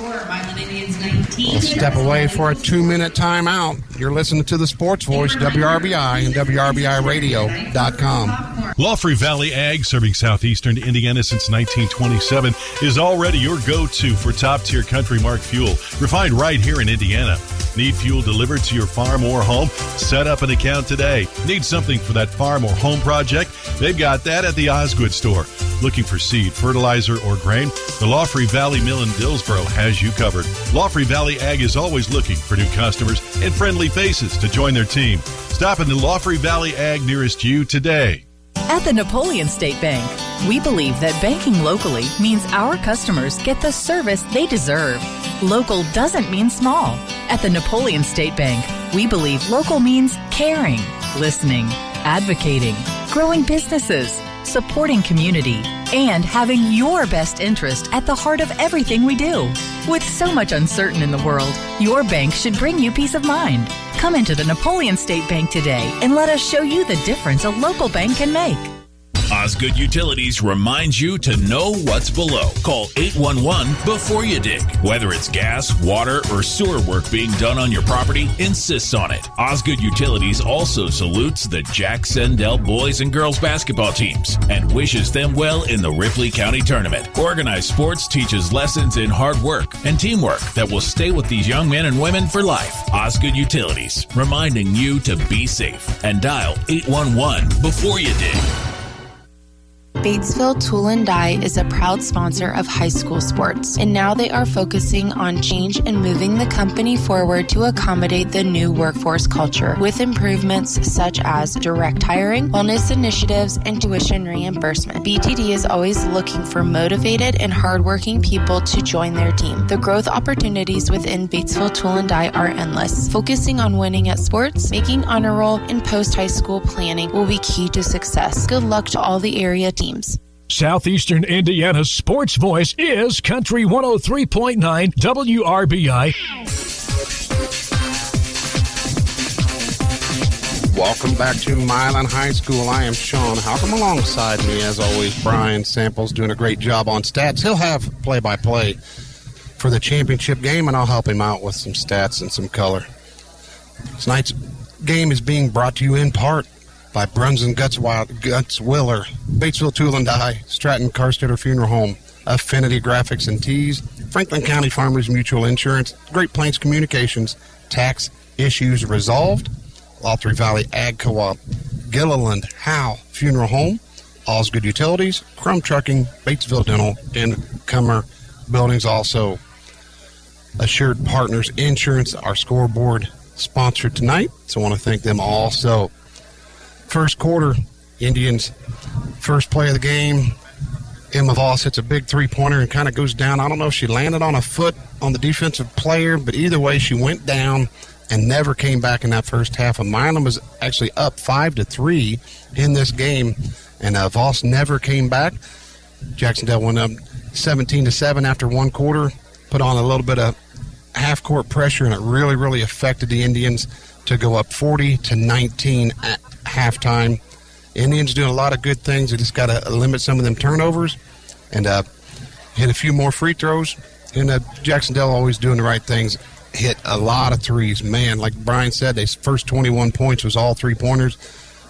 Speaker 2: Step away for a two-minute timeout. You're listening to the Sports Voice, WRBI, and WRBIRadio.com.
Speaker 11: Laughery Valley Ag, serving southeastern Indiana since 1927, is already your go-to for top-tier CountryMark fuel, refined right here in Indiana. Need fuel delivered to your farm or home? Set up an account today. Need something for that farm or home project? They've got that at the Osgood store. Looking for seed, fertilizer, or grain? The Laughery Valley Mill in Dillsboro has you covered. Laughery Valley Ag is always looking for new customers and friendly faces to join their team. Stop in the Laughery Valley Ag nearest you today.
Speaker 12: At the Napoleon State Bank, we believe that banking locally means our customers get the service they deserve. Local doesn't mean small. At the Napoleon State Bank, we believe local means caring, listening, advocating, growing businesses, supporting community, and having your best interest at the heart of everything we do. With so much uncertain in the world, your bank should bring you peace of mind. Come into the Napoleon State Bank today and let us show you the difference a local bank can make.
Speaker 13: Osgood Utilities reminds you to know what's below. Call 811 before you dig. Whether it's gas, water, or sewer work being done on your property, insists on it. Osgood Utilities also salutes the Jac-Cen-Del boys and girls basketball teams and wishes them well in the Ripley County Tournament. Organized Sports teaches lessons in hard work and teamwork that will stay with these young men and women for life. Osgood Utilities, reminding you to be safe and dial 811 before you dig.
Speaker 14: Batesville Tool and Die is a proud sponsor of high school sports, and now they are focusing on change and moving the company forward to accommodate the new workforce culture with improvements such as direct hiring, wellness initiatives, and tuition reimbursement. BTD is always looking for motivated and hardworking people to join their team. The growth opportunities within Batesville Tool and Die are endless. Focusing on winning at sports, making honor roll, and post high school planning will be key to success. Good luck to all the area teams.
Speaker 1: Southeastern Indiana's sports voice is Country 103.9 WRBI.
Speaker 2: Welcome back to Milan High School. I am Sean Halcomb. Alongside me, as always, Brian Samples doing a great job on stats. He'll have play by play for the championship game, and I'll help him out with some stats and some color. Tonight's game is being brought to you in part by Brunson Guts, Wild, Gutzwiller, Batesville Tool and Die, Stratton Carstetter Funeral Home, Affinity Graphics and Tees, Franklin County Farmers Mutual Insurance, Great Plains Communications, Tax Issues Resolved, Laughery Valley Ag Co-op, Gilliland Howe Funeral Home, Osgood Utilities, Crum Trucking, Batesville Dental, and Cummer Buildings. Also, Assured Partners Insurance, our scoreboard sponsor tonight. So I want to thank them also. First quarter, Indians first play of the game. Emma Voss hits a big three pointer and kind of goes down. I don't know if she landed on a foot on the defensive player, but either way, she went down and never came back in that first half. And Milan was actually up five to three in this game, and uh, Voss never came back. Jacksonville went up 17 to seven after one quarter, put on a little bit of half court pressure, and it really, really affected the Indians to go up 40 to 19 at halftime. Indians doing a lot of good things. They just got to limit some of them turnovers and uh, hit a few more free throws. And uh, Jacksonville always doing the right things. Hit a lot of threes. Man, like Brian said, they first 21 points was all three pointers.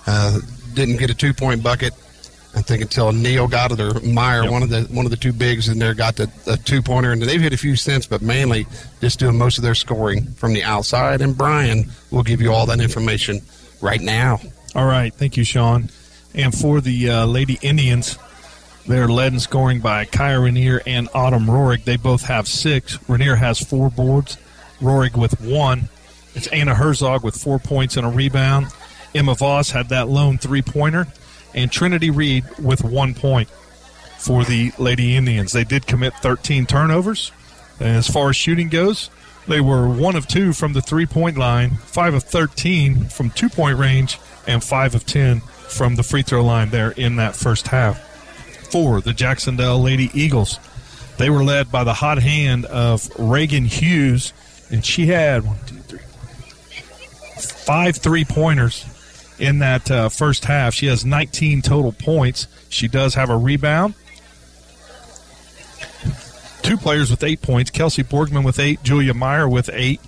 Speaker 2: Uh, didn't get a two point bucket. I think until Neal got it or Meyer, yep. one of the one of the two bigs in there, got the, the two pointer, and they've hit a few since, but mainly just doing most of their scoring from the outside. And Brian will give you all that information right now.
Speaker 3: All right, thank you, Sean. And for the uh, Lady Indians, they're led in scoring by Kaya Rainier and Autumn Rorig. They both have six. Rainier has four boards, Rorig with one. It's Anna Herzog with four points and a rebound. Emma Voss had that lone three pointer, and Trinity Reed with one point for the Lady Indians. They did commit 13 turnovers. And as far as shooting goes, they were one of two from the three point line, five of 13 from two point range, and 5 of 10 from the free throw line there in that first half. For the Jacksonville Lady Eagles, they were led by the hot hand of Reagan Hughes, and she had one, two, three, five three pointers in that uh, first half. She has 19 total points. She does have a rebound. Two players with eight points Kelsey Borgman with eight, Julia Meyer with eight,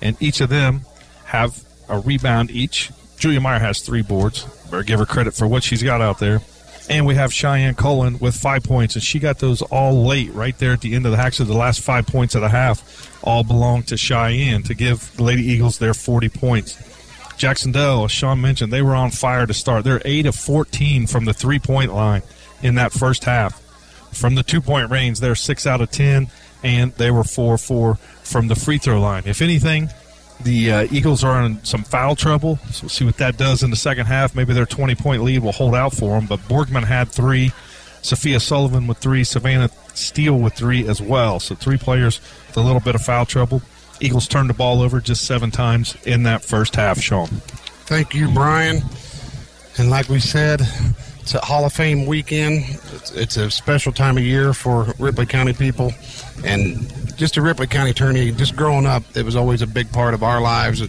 Speaker 3: and each of them have a rebound each. Julia Meyer has three boards. Better give her credit for what she's got out there. And we have Cheyenne Cullen with five points, and she got those all late right there at the end of the half. So the last five points of the half all belong to Cheyenne to give the Lady Eagles their 40 points. Jacksonville, as Sean mentioned, they were on fire to start. They're 8 of 14 from the three point line in that first half. From the two point range, they're 6 out of 10, and they were 4 4 from the free throw line. If anything, the uh, Eagles are in some foul trouble. So we'll see what that does in the second half. Maybe their 20 point lead will hold out for them. But Borgman had three, Sophia Sullivan with three, Savannah Steele with three as well. So three players with a little bit of foul trouble. Eagles turned the ball over just seven times in that first half, Sean.
Speaker 2: Thank you, Brian. And like we said, it's a Hall of Fame weekend. It's, it's a special time of year for Ripley County people. And just a Ripley County attorney, just growing up, it was always a big part of our lives.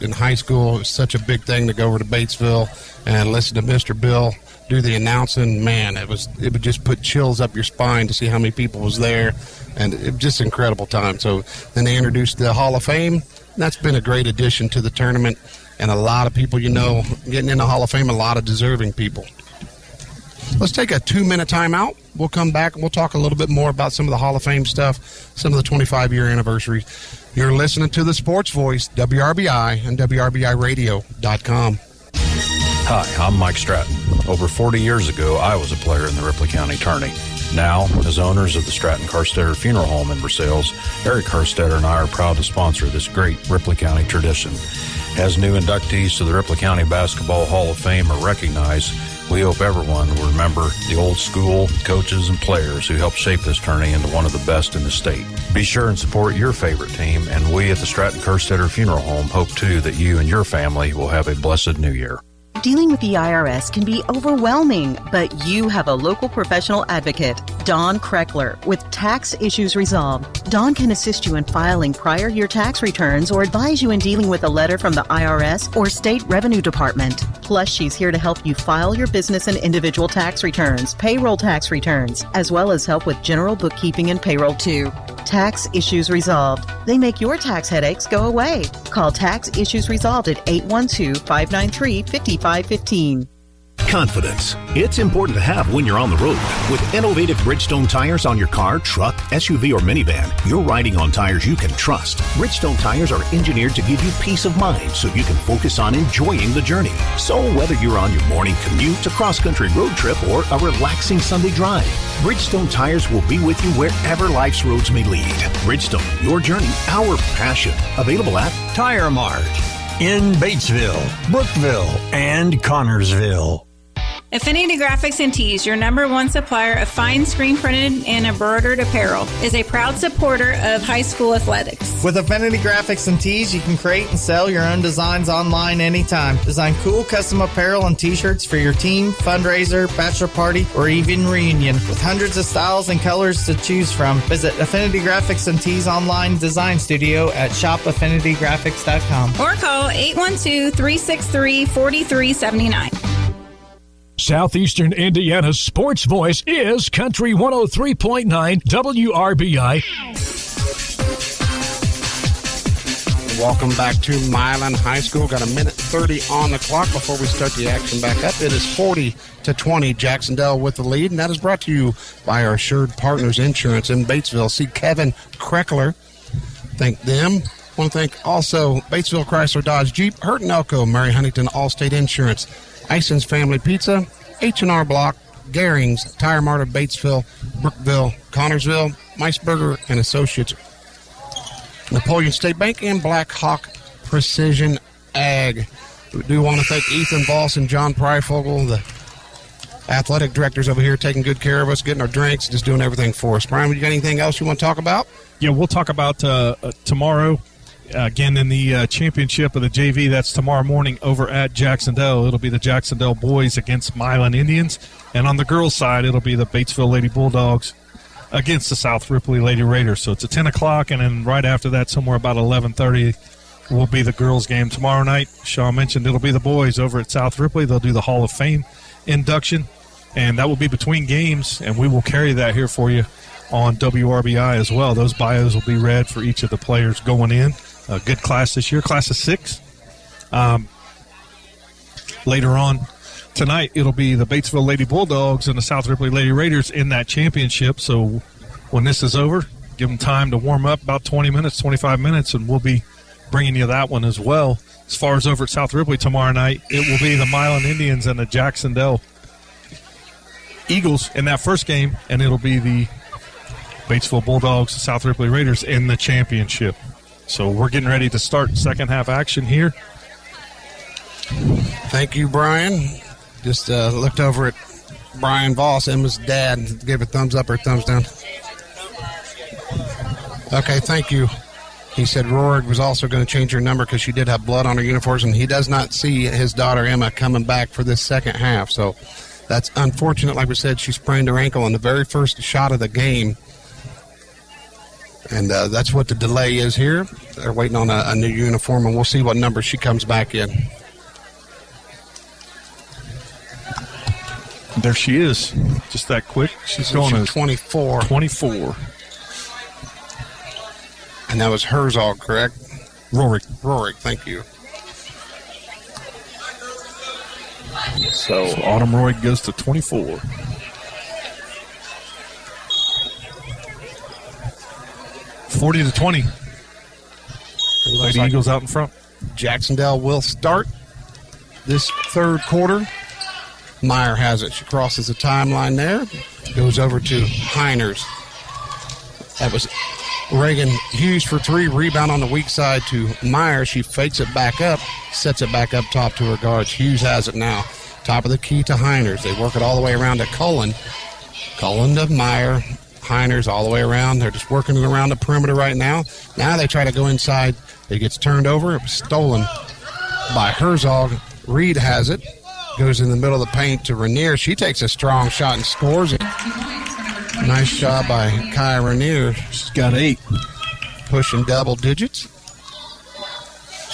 Speaker 2: In high school, it was such a big thing to go over to Batesville and listen to Mr. Bill do the announcing. Man, it was it would just put chills up your spine to see how many people was there, and it was just incredible time. So then they introduced the Hall of Fame. That's been a great addition to the tournament, and a lot of people you know getting in the Hall of Fame. A lot of deserving people. Let's take a two minute timeout. We'll come back and we'll talk a little bit more about some of the Hall of Fame stuff, some of the 25 year anniversaries. You're listening to the Sports Voice, WRBI, and WRBIRadio.com.
Speaker 15: Hi, I'm Mike Stratton. Over 40 years ago, I was a player in the Ripley County Tourney. Now, as owners of the Stratton Carstetter Funeral Home in Versailles, Eric Carstetter and I are proud to sponsor this great Ripley County tradition. As new inductees to the Ripley County Basketball Hall of Fame are recognized, we hope everyone will remember the old school coaches and players who helped shape this tourney into one of the best in the state. Be sure and support your favorite team, and we at the Stratton Kerstetter Funeral Home hope too that you and your family will have a blessed new year.
Speaker 16: Dealing with the IRS can be overwhelming, but you have a local professional advocate, Don Kreckler, with Tax Issues Resolved. Don can assist you in filing prior year tax returns or advise you in dealing with a letter from the IRS or State Revenue Department. Plus, she's here to help you file your business and individual tax returns, payroll tax returns, as well as help with general bookkeeping and payroll too. Tax Issues Resolved. They make your tax headaches go away. Call Tax Issues Resolved at 812 593 5515.
Speaker 18: Confidence. It's important to have when you're on the road. With innovative Bridgestone tires on your car, truck, SUV, or minivan, you're riding on tires you can trust. Bridgestone tires are engineered to give you peace of mind so you can focus on enjoying the journey. So whether you're on your morning commute, a cross-country road trip, or a relaxing Sunday drive, Bridgestone tires will be with you wherever life's roads may lead. Bridgestone, your journey, our passion. Available at
Speaker 33: Tire Mart in Batesville, Brookville, and Connersville.
Speaker 29: Affinity Graphics and Tees, your number one supplier of fine screen printed and embroidered apparel, is a proud supporter of high school athletics.
Speaker 21: With Affinity Graphics and Tees, you can create and sell your own designs online anytime. Design cool custom apparel and t-shirts for your team, fundraiser, bachelor party, or even reunion. With hundreds of styles and colors to choose from, visit Affinity Graphics and Tees online design studio at shopaffinitygraphics.com
Speaker 29: or call 812-363-4379.
Speaker 1: Southeastern Indiana's sports voice is Country 103.9 WRBI.
Speaker 2: Welcome back to Milan High School. Got a minute 30 on the clock before we start the action back up. It is 40 to 20. Jacksonville with the lead, and that is brought to you by our Assured Partners Insurance in Batesville. See Kevin Kreckler. Thank them. Want to thank also Batesville Chrysler Dodge Jeep, Hurt and Elko, Mary Huntington Allstate Insurance, Ison's Family Pizza, H&R Block, Garings, Tire Mart of Batesville, Brookville, Connersville, Meisberger and Associates, Napoleon State Bank, and Black Hawk Precision Ag. We do want to thank Ethan Voss and John Pryfogel, the athletic directors over here, taking good care of us, getting our drinks, just doing everything for us. Brian, you got anything else you want to talk about?
Speaker 3: Yeah, we'll talk about uh, uh, tomorrow. Uh, again, in the uh, championship of the JV, that's tomorrow morning over at Jacksonville. It'll be the Jacksonville boys against Milan Indians, and on the girls' side, it'll be the Batesville Lady Bulldogs against the South Ripley Lady Raiders. So it's at ten o'clock, and then right after that, somewhere about eleven thirty, will be the girls' game tomorrow night. Shaw mentioned it'll be the boys over at South Ripley. They'll do the Hall of Fame induction, and that will be between games, and we will carry that here for you on WRBI as well. Those bios will be read for each of the players going in. A good class this year, class of six. Um, later on tonight, it'll be the Batesville Lady Bulldogs and the South Ripley Lady Raiders in that championship. So when this is over, give them time to warm up about 20 minutes, 25 minutes, and we'll be bringing you that one as well. As far as over at South Ripley tomorrow night, it will be the Milan Indians and the Jacksonville Eagles in that first game, and it'll be the Batesville Bulldogs, South Ripley Raiders in the championship. So we're getting ready to start second half action here.
Speaker 2: Thank you, Brian. Just uh, looked over at Brian Voss, Emma's dad, and gave a thumbs up or thumbs down. Okay, thank you. He said Rorig was also going to change her number because she did have blood on her uniforms, and he does not see his daughter Emma coming back for this second half. So that's unfortunate. Like we said, she sprained her ankle on the very first shot of the game. And uh, that's what the delay is here. They're waiting on a, a new uniform, and we'll see what number she comes back in.
Speaker 3: There she is. Just that quick. She's going to
Speaker 2: 24.
Speaker 3: 24.
Speaker 2: And that was Herzog, correct?
Speaker 3: Rorig.
Speaker 2: Rorig, thank you.
Speaker 3: So, Autumn Roy goes to 24. Forty to twenty. Lady
Speaker 2: like-
Speaker 3: Eagles out in front.
Speaker 2: Jacksonville will start this third quarter. Meyer has it. She crosses the timeline there, goes over to Heiners. That was Reagan Hughes for three. Rebound on the weak side to Meyer. She fakes it back up, sets it back up top to her guards. Hughes has it now. Top of the key to Heiners. They work it all the way around to Cullen. Cullen to Meyer. Heiners all the way around. They're just working it around the perimeter right now. Now they try to go inside. It gets turned over. It was stolen by Herzog. Reed has it. Goes in the middle of the paint to Rainier. She takes a strong shot and scores it. Nice job by Kaya Rainier.
Speaker 3: She's got eight.
Speaker 2: Pushing double digits.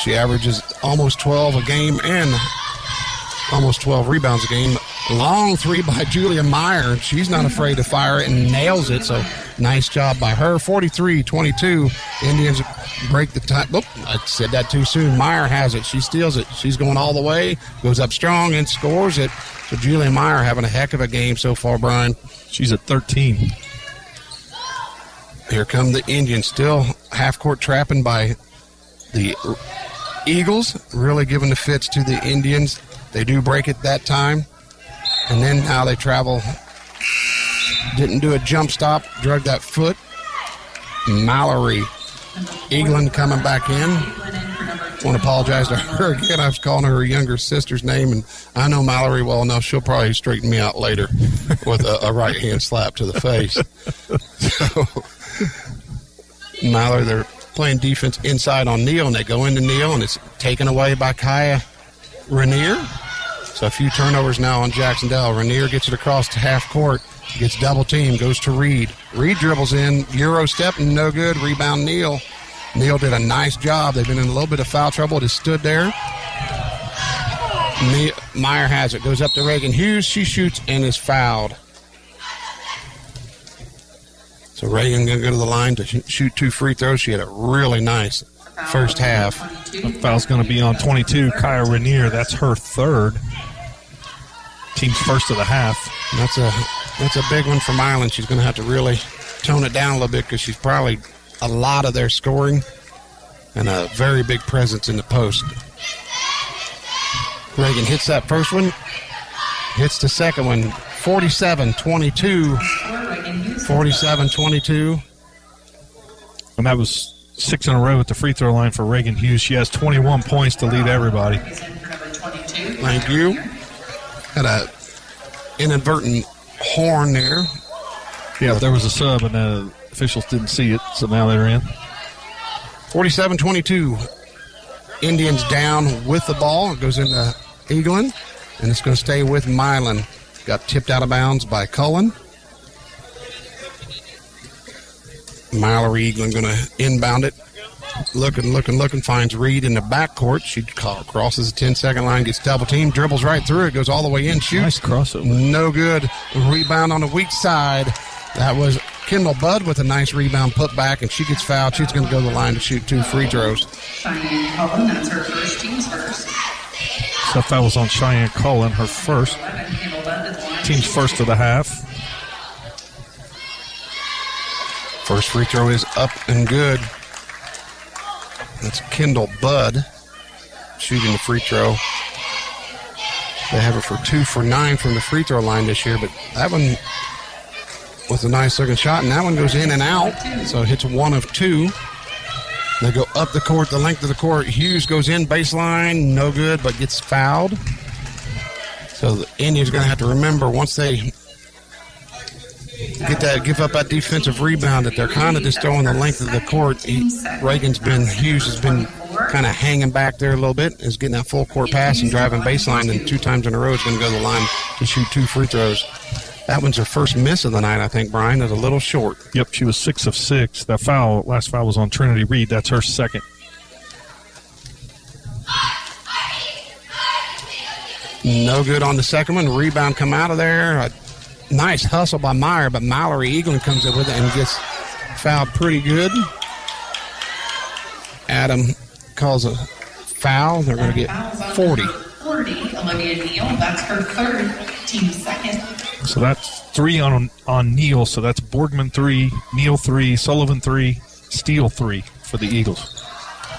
Speaker 2: She averages almost 12 a game and almost 12 rebounds a game. Long three by Julia Meyer. She's not afraid to fire it and nails it. So nice job by her. 43 22. Indians break the time. Oop, I said that too soon. Meyer has it. She steals it. She's going all the way, goes up strong and scores it. So Julia Meyer having a heck of a game so far, Brian.
Speaker 3: She's at 13.
Speaker 2: Here come the Indians, still half court trapping by the Eagles, really giving the fits to the Indians. They do break it that time. And then now they travel. Didn't do a jump stop, drug that foot. Mallory. Eaglin coming back in. Want to apologize to her again. I was calling her her younger sister's name, and I know Mallory well enough. She'll probably straighten me out later with a, a right hand slap to the face. So, Mallory, they're playing defense inside on Neal, and they go into Neal, and it's taken away by Kaya Rainier. So a few turnovers now on Jacksonville. Rainier gets it across to half court, gets double team, goes to Reed. Reed dribbles in, Euro step, no good. Rebound Neal. Neal did a nice job. They've been in a little bit of foul trouble. Just stood there. Ne- Meyer has it. Goes up to Reagan Hughes. She shoots and is fouled. So Reagan gonna go to the line to sh- shoot two free throws. She had a really nice first half.
Speaker 3: Foul's going to be on 22, Kaya Rainier. That's her third. Team's first of the half.
Speaker 2: That's a that's a big one from Ireland. She's going to have to really tone it down a little bit because she's probably a lot of their scoring and a very big presence in the post. Reagan hits that first one, hits the second one. 47 22. 47 22.
Speaker 3: And that was six in a row at the free throw line for Reagan Hughes. She has 21 points to lead everybody.
Speaker 2: Thank you. Had a inadvertent horn there.
Speaker 3: Yeah, there was a sub, and the officials didn't see it, so now they're in.
Speaker 2: 47 22. Indians down with the ball. It goes into Eaglin, and it's going to stay with Milan. Got tipped out of bounds by Cullen. Mallory Eaglin going to inbound it. looking, looking, looking, finds Reed in the backcourt. She crosses the 10 second line, gets double team, dribbles right through it, goes all the way in, shoots.
Speaker 3: Nice crossover.
Speaker 2: No good. Rebound on the weak side. That was Kendall Budd with a nice rebound put back, and she gets fouled. She's going to go to the line to shoot two free throws.
Speaker 29: Cheyenne Cullen, that's her first, team's first.
Speaker 3: So that was on Cheyenne Cullen, her first. Team's first of the half.
Speaker 2: First free throw is up and good. That's Kendall Budd shooting the free throw. They have it for two for nine from the free throw line this year, but that one was a nice looking shot, and that one goes in and out. So it hits one of two. They go up the court, the length of the court. Hughes goes in baseline, no good, but gets fouled. So the Indians are going to have to remember once they get that, give up that defensive rebound, that they're kind of just throwing the length of the court. He, Reagan's been Hughes has been kind of hanging back there a little bit, is getting that full court pass and driving baseline, and two times in a row is going to go to the line to shoot two free throws. That one's her first miss of the night, I think, Brian. Is a little short.
Speaker 3: Yep, she was six of six. That foul, last foul was on Trinity Reed. That's her second.
Speaker 2: No good on the second one. Rebound come out of there. A nice hustle by Meyer, but Mallory Eaglin comes up with it and gets fouled pretty good. Adam calls a foul. They're going to get 40.
Speaker 29: 40, Olivia Neal, that's her third, team second.
Speaker 3: So that's three on on Neal. So that's Borgman three, Neal three, Sullivan three, Steele three for the Eagles.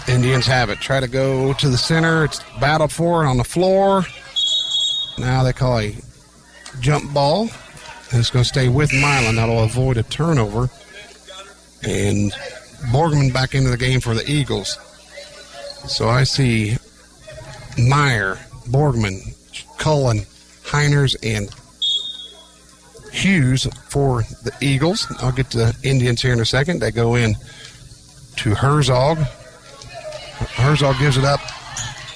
Speaker 2: Indians have it. Try to go to the center. It's battle for it on the floor. Now they call a jump ball. And it's going to stay with Milan. That'll avoid a turnover. And Borgman back into the game for the Eagles. So I see Meyer, Borgman, Cullen, Heiners, and Hughes for the Eagles. I'll get to the Indians here in a second. They go in to Herzog. Herzog gives it up.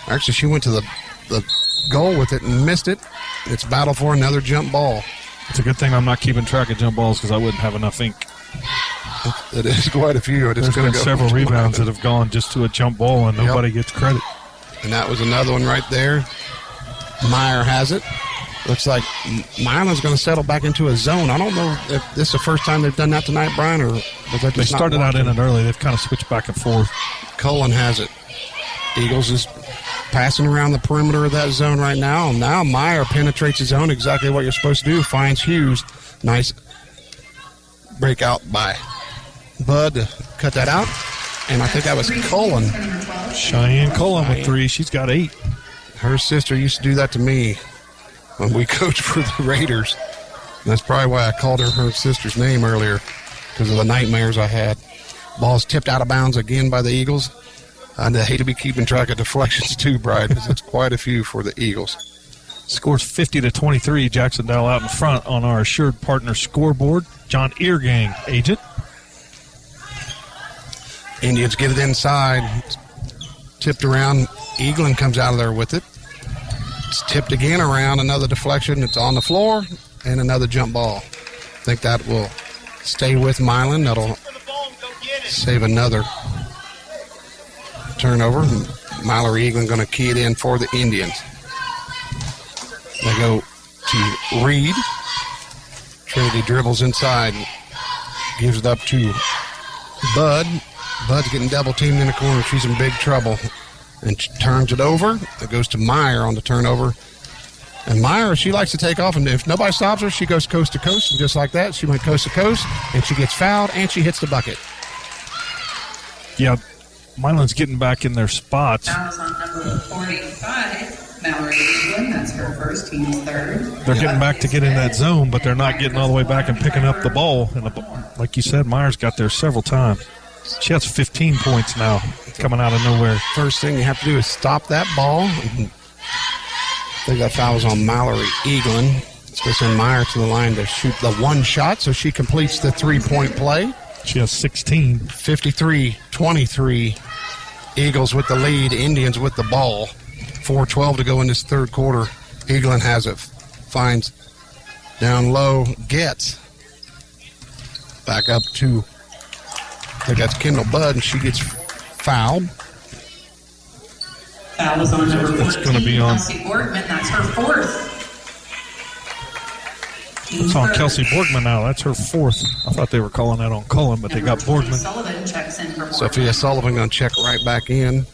Speaker 2: Actually, she went to the, the goal with it and missed it. It's battle for another jump ball.
Speaker 3: It's a good thing I'm not keeping track of jump balls because I wouldn't have enough ink.
Speaker 2: It is quite a few.
Speaker 3: There's been several rebounds that have gone just to a jump ball and nobody
Speaker 2: Yep.
Speaker 3: gets credit.
Speaker 2: And that was another one right there. Meyer has it. Looks like Milan's going to settle back into a zone. I don't know if this is the first time they've done that tonight, Brian, or was that
Speaker 3: They started out in it early. They've kind of switched back and forth.
Speaker 2: Cullen has it. Eagles is passing around the perimeter of that zone right now. Now Meyer penetrates his zone, exactly what you're supposed to do. Finds Hughes. Nice breakout by Bud cut that out. And I think that was Cullen.
Speaker 3: Cheyenne Cullen with three. She's got eight.
Speaker 2: Her sister used to do that to me when we coached for the Raiders. And that's probably why I called her her sister's name earlier because of the nightmares I had. Ball's tipped out of bounds again by the Eagles. I'd hate to be keeping track of deflections too, Brian, because it's quite a few for the Eagles.
Speaker 3: Scores 50 to 23. Jacksonville out in front on our assured partner scoreboard. John Eargang, agent.
Speaker 2: Indians get it inside. Tipped around. Eaglin comes out of there with it. It's tipped again around. Another deflection. It's on the floor. And another jump ball. I think that will stay with Milan. That'll save another turnover. Mallory Eaglin going to key it in for the Indians. They go to Reed. Trinity dribbles inside. Gives it up to Budd. Budd's getting double teamed in the corner. She's in big trouble. And turns it over. It goes to Meyer on the turnover. And Meyer, she likes to take off, and if nobody stops her, she goes coast to coast. And just like that, she went coast to coast, and she gets fouled, and she hits the bucket.
Speaker 3: Yeah, Milan's getting back in their spots.
Speaker 29: Fouls on number 45, Mallory Eaglin, that's her first, team's third.
Speaker 3: They're getting back to get in that zone, but they're not getting all the way back and picking up the ball. And the, like you said, Meyer's got there several times. She has 15 points now, coming out of nowhere.
Speaker 2: First thing you have to do is stop that ball. I think that foul was on Mallory Eaglin. It's going to send Meyer to the line to shoot the one shot, so she completes the three point play.
Speaker 3: She has 16.
Speaker 2: 53 23. Eagles with the lead, Indians with the ball. 4.12 to go in this third quarter. Eaglin has it. Finds down low, gets. Back up to, I think that's Kendall Budd, and she gets fouled.
Speaker 29: Foul is on number
Speaker 3: It's
Speaker 29: 14,
Speaker 3: going to be on.
Speaker 29: Borgman. That's her fourth.
Speaker 3: It's on Kelsey Borgman now. That's her fourth. I thought they were calling that on Cullen, but they got Borgman.
Speaker 29: Sullivan checks in for Borgman.
Speaker 2: Sophia Sullivan going to check right back in.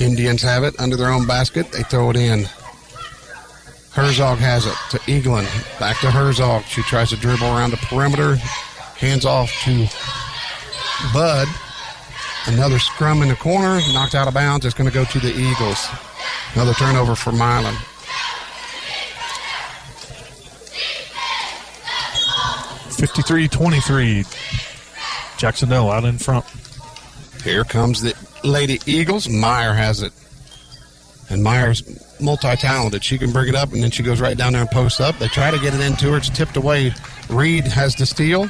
Speaker 2: Indians have it under their own basket. They throw it in. Herzog has it to Eaglin. Back to Herzog. She tries to dribble around the perimeter. Hands off to Budd. Another scrum in the corner. Knocked out of bounds. It's going to go to the Eagles. Another turnover for Milan.
Speaker 3: 53-23. Jacksonville out in front.
Speaker 2: Here comes the Lady Eagles. Meyer has it. And Meyer's multi talented. She can bring it up and then she goes right down there and posts up. They try to get it into her. It's tipped away. Reed has the steal.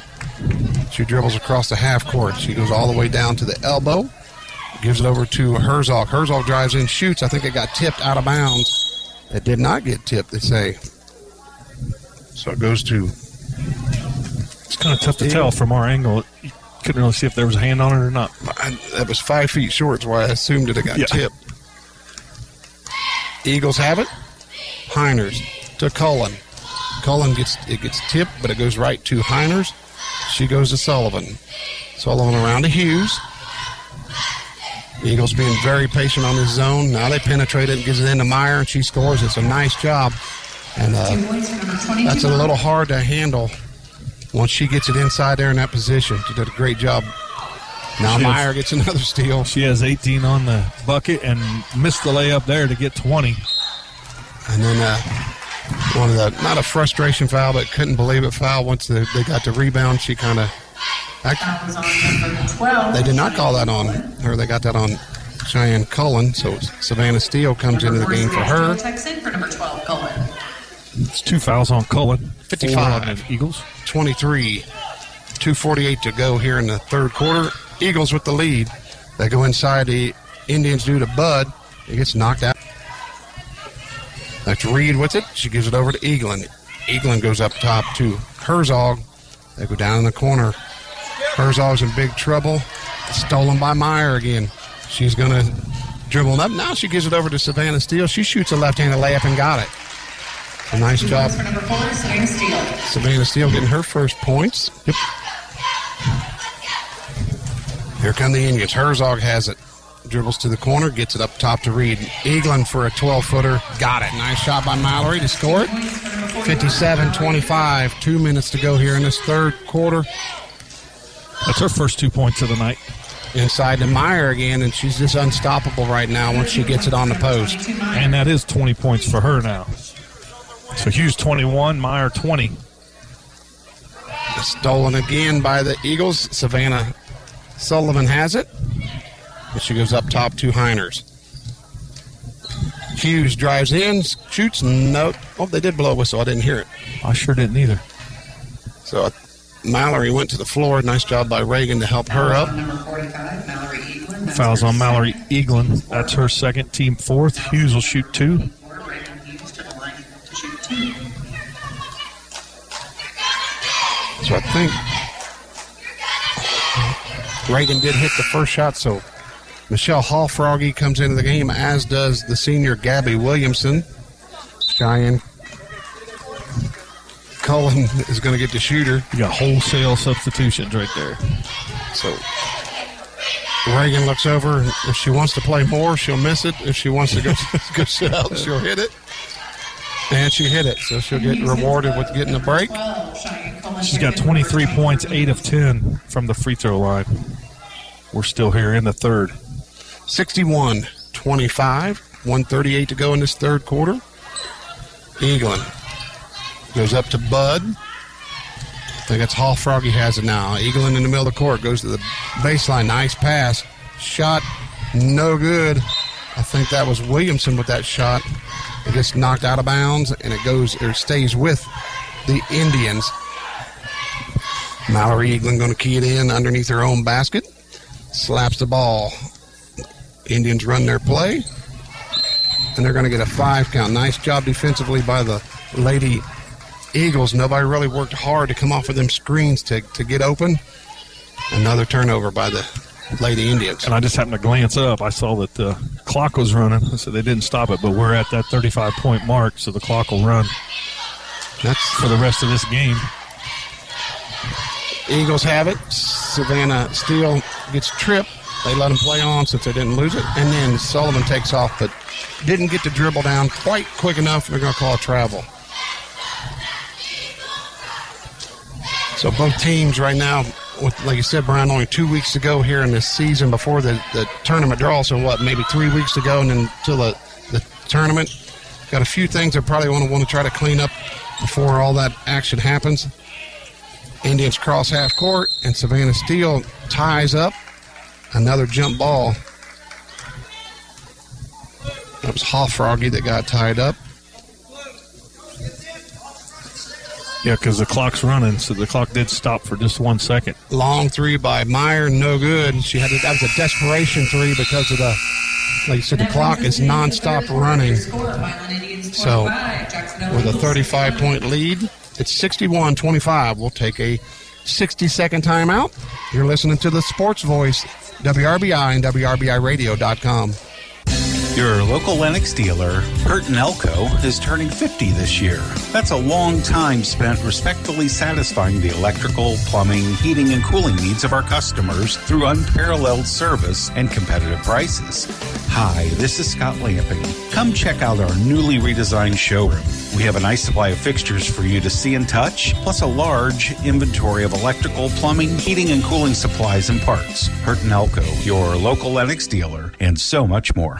Speaker 2: She dribbles across the half court. She goes all the way down to the elbow. Gives it over to Herzog. Herzog drives in, shoots. I think it got tipped out of bounds. It did not get tipped, they say. So it goes to.
Speaker 3: It's kind of tough to tell from our angle. You couldn't really see if there was a hand on it or not.
Speaker 2: I, that was five feet short, so I assumed that it got
Speaker 3: Yeah.
Speaker 2: tipped. Eagles have it. Heiners to Cullen. Cullen gets it gets tipped, but it goes right to Heiners. She goes to Sullivan. Sullivan around to Hughes. Eagles being very patient on this zone. Now they penetrate it and gives it into Meyer, and she scores. It's a nice job. And uh,
Speaker 29: Two points for number 22.
Speaker 2: that's a little hard to handle once she gets it inside there in that position. She did a great job. Now
Speaker 3: She has-
Speaker 2: Meyer gets another steal.
Speaker 3: She has 18 on the bucket and missed the layup there to get 20.
Speaker 2: And then uh, one of the not a frustration foul, but couldn't believe it foul. Once the, they got the rebound, she kind of.
Speaker 29: Foul is on number 12.
Speaker 2: They did not call that on her. They got that on Cheyenne Cullen. So Savannah Steele comes into the game for her.
Speaker 29: Checks in for number 12, Cullen.
Speaker 3: It's two fouls on Cullen.
Speaker 2: 55.
Speaker 3: On Eagles.
Speaker 2: 23. 248 to go here in the third quarter. Eagles with the lead. They go inside. The Indians due to Budd. He gets knocked out. That's Reed with it. She gives it over to Eaglin. Eaglin goes up top to Herzog. They go down in the corner. Herzog's in big trouble. Stolen by Meyer again. She's going to dribble up. Now she gives it over to Savannah Steele. She shoots a left-handed layup and got it. A nice job.
Speaker 29: number 4, Savannah Steele.
Speaker 2: Savannah Steele getting her first points. Yep. Here come the Indians. Herzog has it. Dribbles to the corner, gets it up top to Reed. Eaglin for a 12 footer. Got it. Nice shot by Mallory to score it. 57 25. Two minutes to go here in this third quarter.
Speaker 3: That's her first two points of the night.
Speaker 2: Inside to Meyer again, and she's just unstoppable right now once she gets it on the post.
Speaker 3: And that is 20 points for her now. So Hughes 21, Meyer 20.
Speaker 2: Stolen again by the Eagles. Savannah Sullivan has it. And she goes up top to Heiners. Hughes drives in, shoots. No. Oh, they did blow a whistle. I didn't hear it.
Speaker 3: I sure didn't either.
Speaker 2: So uh, Mallory went to the floor. Nice job by Reagan to help her up.
Speaker 29: Number 45, Mallory Eaglin. That's
Speaker 3: Fouls on Mallory Eaglin. That's her second, team fourth. Hughes will shoot two.
Speaker 29: second. Reagan Hughes to the line to shoot two.
Speaker 2: So I think Reagan did hit the first shot. So Michelle Hall Froggy comes into the game, as does the senior Gabby Williamson. Cheyenne Cullen is going to get the shooter.
Speaker 3: You got wholesale substitutions right there.
Speaker 2: So Reagan looks over. If she wants to play more, she'll miss it. If she wants to go, go sit out, she'll hit it. And she hit it. So she'll get rewarded with getting a break.
Speaker 29: 12, Cheyenne Cullen.
Speaker 3: She's got 23 points, 8 of 10 from the free throw line. We're still here in the third.
Speaker 2: 61 25. 138 to go in this third quarter. Eaglin goes up to Budd. I think that's Hall Froggy has it now. Eaglin in the middle of the court goes to the baseline. Nice pass. Shot no good. I think that was Williamson with that shot. It gets knocked out of bounds and it goes or stays with the Indians. Mallory Eaglin going to key it in underneath her own basket. Slaps the ball. Indians run their play, and they're going to get a five count. Nice job defensively by the Lady Eagles. Nobody really worked hard to come off of them screens to, to get open. Another turnover by the Lady Indians.
Speaker 3: And I just happened to glance up. I saw that the clock was running, so they didn't stop it. But we're at that 35 point mark, so the clock will run.
Speaker 2: That's
Speaker 3: for the rest of this game.
Speaker 2: Eagles have it. Savannah Steele gets tripped. They let him play on since they didn't lose it. And then Sullivan takes off, but didn't get to dribble down quite quick enough. They're going to call a travel. So both teams right now, with like you said, Brian, only two weeks to go here in this season before the, the tournament draw. So what, maybe three weeks to go, and then until the, the tournament. Got a few things I probably want to want to try to clean up before all that action happens. Indians cross half court, and Savannah Steele ties up. Another jump ball. That was Hoffroggy that got tied up.
Speaker 3: Yeah, because the clock's running, so the clock did stop for just one second.
Speaker 2: Long three by Meyer, no good. She had to, that was a desperation three because of the, like you said, the clock is nonstop running. So, with a 35 point lead, it's 61 25. We'll take a 60 second timeout. You're listening to the Sports Voice, WRBI and WRBIRadio.com.
Speaker 22: Your local Lennox dealer, Hurton Elko, is turning 50 this year. That's a long time spent respectfully satisfying the electrical, plumbing, heating, and cooling needs of our customers through unparalleled service and competitive prices. Hi, this is Scott Lamping. Come check out our newly redesigned showroom. We have a nice supply of fixtures for you to see and touch, plus a large inventory of electrical, plumbing, heating, and cooling supplies and parts. Hurton Elko, your local Lennox dealer, and so much more.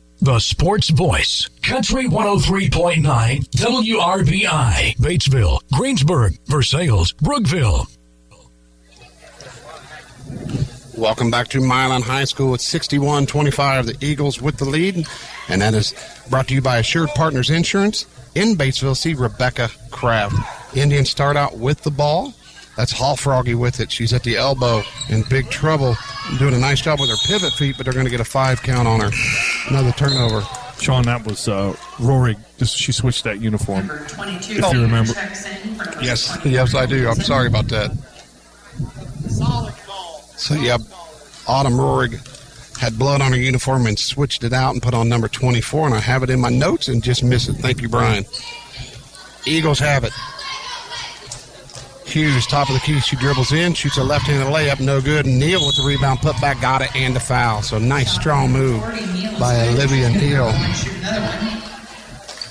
Speaker 1: The Sports Voice, Country 103.9, WRBI, Batesville, Greensburg, Versailles, Brookville.
Speaker 2: Welcome back to Milan High School. It's 61 25. The Eagles with the lead. And that is brought to you by Assured Partners Insurance in Batesville. See Rebecca Kraft. Indians start out with the ball. That's Hall Froggy with it. She's at the elbow in big trouble. Doing a nice job with her pivot feet, but they're going to get a five count on her. Another turnover.
Speaker 3: Sean, that was uh, Rorig. Just she switched that uniform. If you remember.
Speaker 2: Yes, yes, I do. I'm sorry about that. So yeah, Autumn Rorig had blood on her uniform and switched it out and put on number 24, and I have it in my notes and just miss it. Thank you, Brian. Eagles have it. Hughes, top of the key, she dribbles in, shoots a left-handed layup, no good. Neal with the rebound, put back, got it, and the foul. So nice, strong move by Olivia Neal.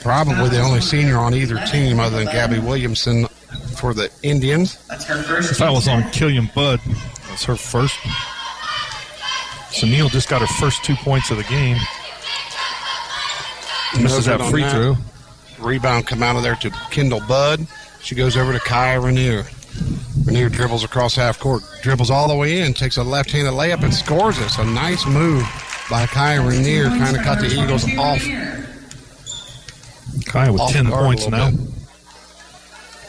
Speaker 2: Probably the only senior on either team other than Gabby Williamson for the Indians.
Speaker 29: That's her first.
Speaker 3: The foul was on Killian Budd. That's her first. So Neal just got her first two points of the game. Misses
Speaker 2: No
Speaker 3: that free throw.
Speaker 2: Rebound come out of there to Kendall Budd. She goes over to Kaya Rainier. Rainier dribbles across half court, dribbles all the way in, takes a left-handed layup and scores it. So nice move by Kaya Rainier, kind of cut the Eagles off.
Speaker 3: Kaya with
Speaker 2: off
Speaker 3: 10 points now.
Speaker 2: bit.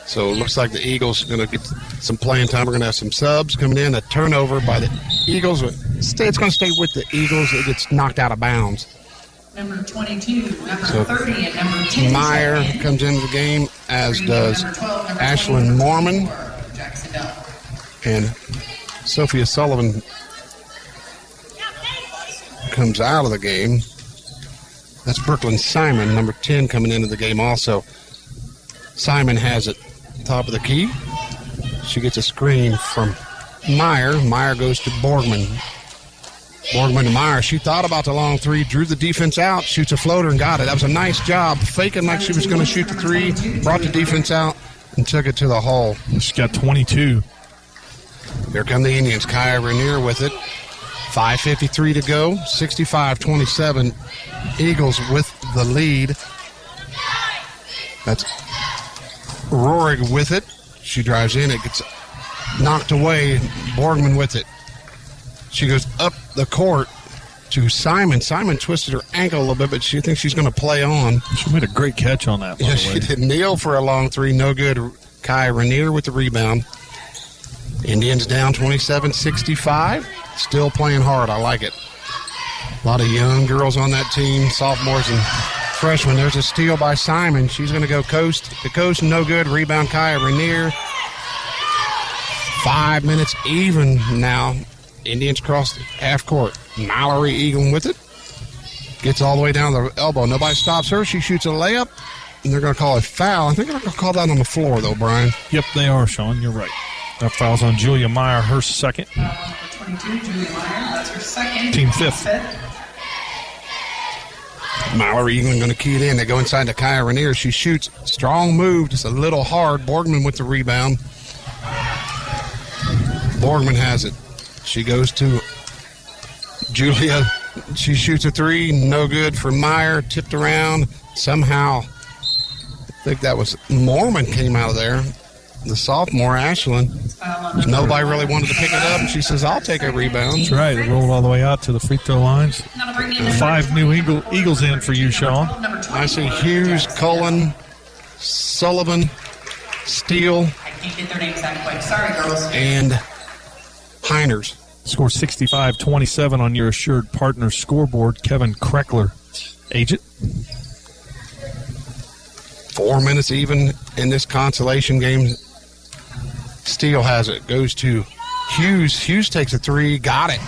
Speaker 2: So it looks like the Eagles are going to get some playing time. We're going to have some subs coming in. A turnover by the Eagles. It's going to stay with the Eagles. It gets knocked out of bounds.
Speaker 29: Number 22, number
Speaker 2: So
Speaker 29: 30, and number 10.
Speaker 2: Meyer comes into the game, as does Ashlyn Mormon. And Sophia Sullivan comes out of the game. That's Brooklyn Simon, number 10, coming into the game also. Simon has it top of the key. She gets a screen from Meyer. Meyer goes to Borgman. Borgman to Meyer. She thought about the long three, drew the defense out, shoots a floater and got it. That was a nice job, faking like she was going to shoot the three, brought the defense out, and took it to the hole.
Speaker 3: She's got 22.
Speaker 2: Here come the Indians. Kaya Rainier with it. 5.53 to go. 65 27. Eagles with the lead. That's Rorig with it. She drives in. It gets knocked away. Borgman with it. She goes up the court to Simon. Simon twisted her ankle a little bit, but she thinks she's going to play on.
Speaker 3: She made a great catch on that.
Speaker 2: Yeah, she did. Neal for a long three, no good. Kai Rainier with the rebound. Indians down 27 65. Still playing hard. I like it. A lot of young girls on that team, sophomores and freshmen. There's a steal by Simon. She's going to go coast to coast, no good. Rebound Kaya Rainier. Five minutes even now. Indians cross half court. Mallory Eaglin with it. Gets all the way down the elbow. Nobody stops her. She shoots a layup, and they're going to call a foul. I think they're going to call that on the floor, though, Brian.
Speaker 3: Yep, they are, Sean. You're right. That foul's on Julia Meyer, her second.
Speaker 29: Uh, 22, Julia Meyer. That's her second.
Speaker 3: Team fifth.
Speaker 2: Mallory Eaglin going to key it in. They go inside to Kaya Rainier. She shoots. Strong move, just a little hard. Borgman with the rebound. Borgman has it. She goes to Julia. She shoots a three. No good for Meyer. Tipped around. Somehow, I think that was Mormon came out of there. The sophomore, Ashlyn. Nobody really wanted to pick it up. And she says, I'll take a rebound.
Speaker 3: That's right. It rolled all the way out to the free throw lines. Five new Eagle, Eagles in for you, Sean.
Speaker 2: I see Hughes, Cullen, Sullivan, Steele,
Speaker 29: I can't get their names that quick. Sorry, girls.
Speaker 2: and Heiners.
Speaker 3: Score 65 27 on your assured partner scoreboard. Kevin Kreckler, agent.
Speaker 2: Four minutes even in this consolation game. Steele has it. Goes to Hughes. Hughes takes a three. Got it.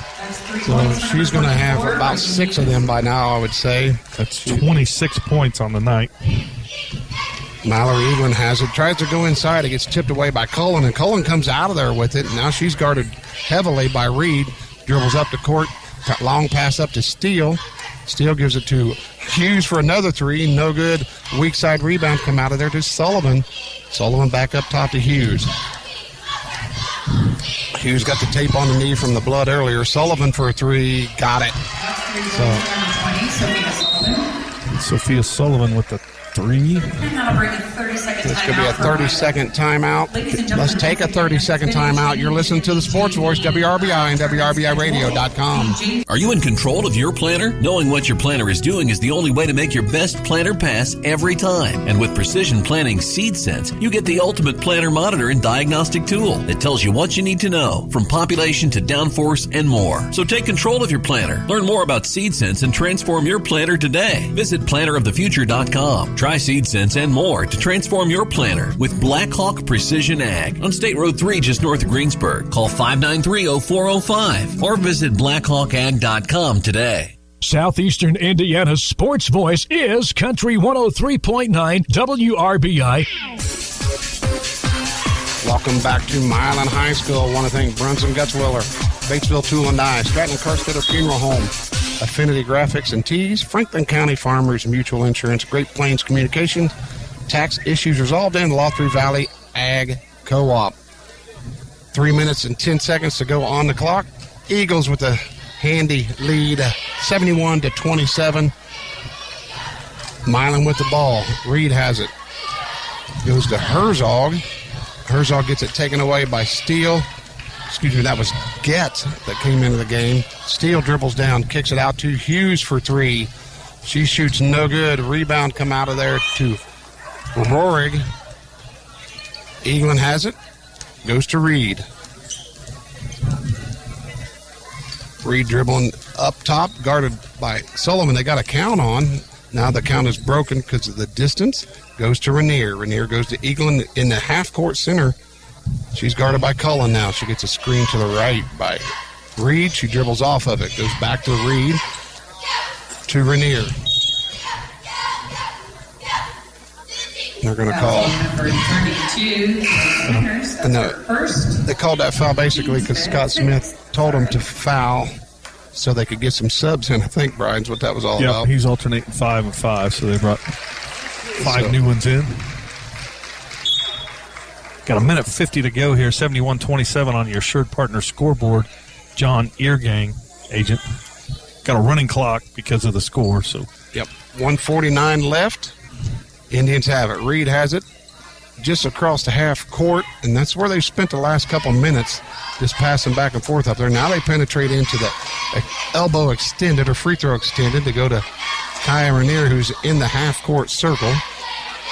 Speaker 2: So she's going to have about six of them by now, I would say.
Speaker 3: That's 26 points on the night.
Speaker 2: Mallory Eaglin has it. Tries to go inside. It gets tipped away by Cullen, and Cullen comes out of there with it. Now she's guarded heavily by Reed. Dribbles up the court. Long pass up to Steele. Steele gives it to Hughes for another three. No good. Weak side rebound come out of there to Sullivan. Sullivan back up top to Hughes. Hughes got the tape on the knee from the blood earlier. Sullivan for a three. Got it. So
Speaker 29: Number 20, Sophia Sullivan.
Speaker 3: Sophia Sullivan with the three.
Speaker 29: And that'll bring a 30 second
Speaker 2: This could be a
Speaker 29: timeout for
Speaker 2: 30
Speaker 29: Meyer.
Speaker 2: second timeout. Let's take a 30 second timeout. You're listening to the Sports Voice, WRBI, and WRBIRadio.com.
Speaker 34: Are you in control of your planter? Knowing what your planter is doing is the only way to make your best planter pass every time. And with Precision Planting Seed Sense, you get the ultimate planter monitor and diagnostic tool that tells you what you need to know, from population to downforce and more. So take control of your planter. Learn more about Seed Sense and transform your planter today. Visit planterofthefuture.com. Try Seed Sense and more to transform your planter with Blackhawk Precision Ag on State Road 3 just north of Greensburg. Call 593-0405 or visit blackhawkag.com today.
Speaker 1: Southeastern Indiana's sports voice is Country 103.9 WRBI.
Speaker 2: Welcome back to Milan High School. I want to thank Brunson Gutzwiller, Batesville Tool and Die, Stratton Carstetter Funeral Home, Affinity Graphics and Tees, Franklin County Farmers Mutual Insurance, Great Plains Communication, tax issues resolved in Laughery Valley Ag Co-op. Three minutes and 10 seconds to go on the clock. Eagles with a handy lead, uh, 71 to 27. Milan with the ball. Reed has it. Goes to Herzog. Herzog gets it taken away by Steele. Excuse me, that was Getz that came into the game. Steele dribbles down, kicks it out to Hughes for three. She shoots no good. Rebound come out of there to Rorig. Eaglin has it. Goes to Reed. Reed dribbling up top, guarded by Sullivan. They got a count on. Now the count is broken because of the distance. Goes to Rainier. Rainier goes to Eaglin in the half court center. She's guarded by Cullen now. She gets a screen to the right by Reed. She dribbles off of it. Goes back to Reed. To Rainier. They're going to call.
Speaker 29: Number 32, Heiners. That's
Speaker 2: And
Speaker 29: her
Speaker 2: the,
Speaker 29: first.
Speaker 2: they called that foul basically because Scott Smith told them to foul so they could get some subs in. I think Brian's what that was all
Speaker 3: Yep,
Speaker 2: about.
Speaker 3: he's alternating five and five, so they brought five
Speaker 2: So-
Speaker 3: new ones in. Got a minute 50 to go here, 71 27 on your assured partner scoreboard. John Eargang, agent. Got a running clock because of the score, so
Speaker 2: Yep. 149 left. Indians have it. Reed has it just across the half court, and that's where they've spent the last couple minutes. just passing back and forth up there. Now they penetrate into the elbow extended or free throw extended to go to Kaya Rainier, who's in the half court circle.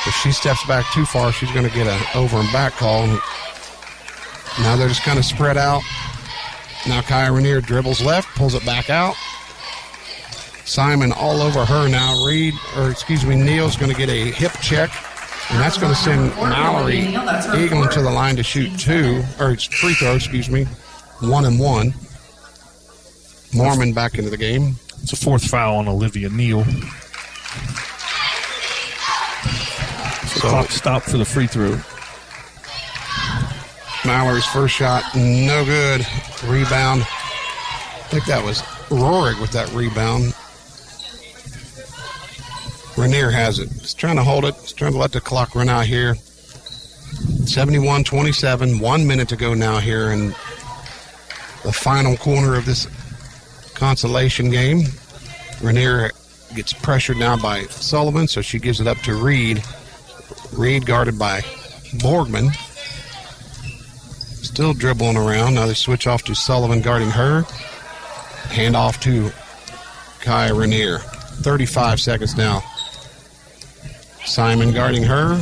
Speaker 2: If she steps back too far, she's going to get an over and back call. Now they're just kind of spread out. Now Kaya Rainier dribbles left, pulls it back out. Simon all over her now. Reed, or excuse me, Neal's going to get a hip check. And that's going to send Mallory Eaglin to the line to shoot two, or it's free throw, excuse me, one and one. Mormon back into the game.
Speaker 3: It's a fourth foul on Olivia Neal. So clock stop for the free throw.
Speaker 2: Mallory's first shot, no good. Rebound. I think that was Rorig with that rebound. Rainier has it. He's trying to hold it. He's trying to let the clock run out here. 71 27, one minute to go now here in the final corner of this consolation game. Rainier gets pressured now by Sullivan, so she gives it up to Reed. Reed guarded by Borgman. Still dribbling around. Now they switch off to Sullivan guarding her. Hand off to Kaya Rainier. 35 seconds now. Simon guarding her.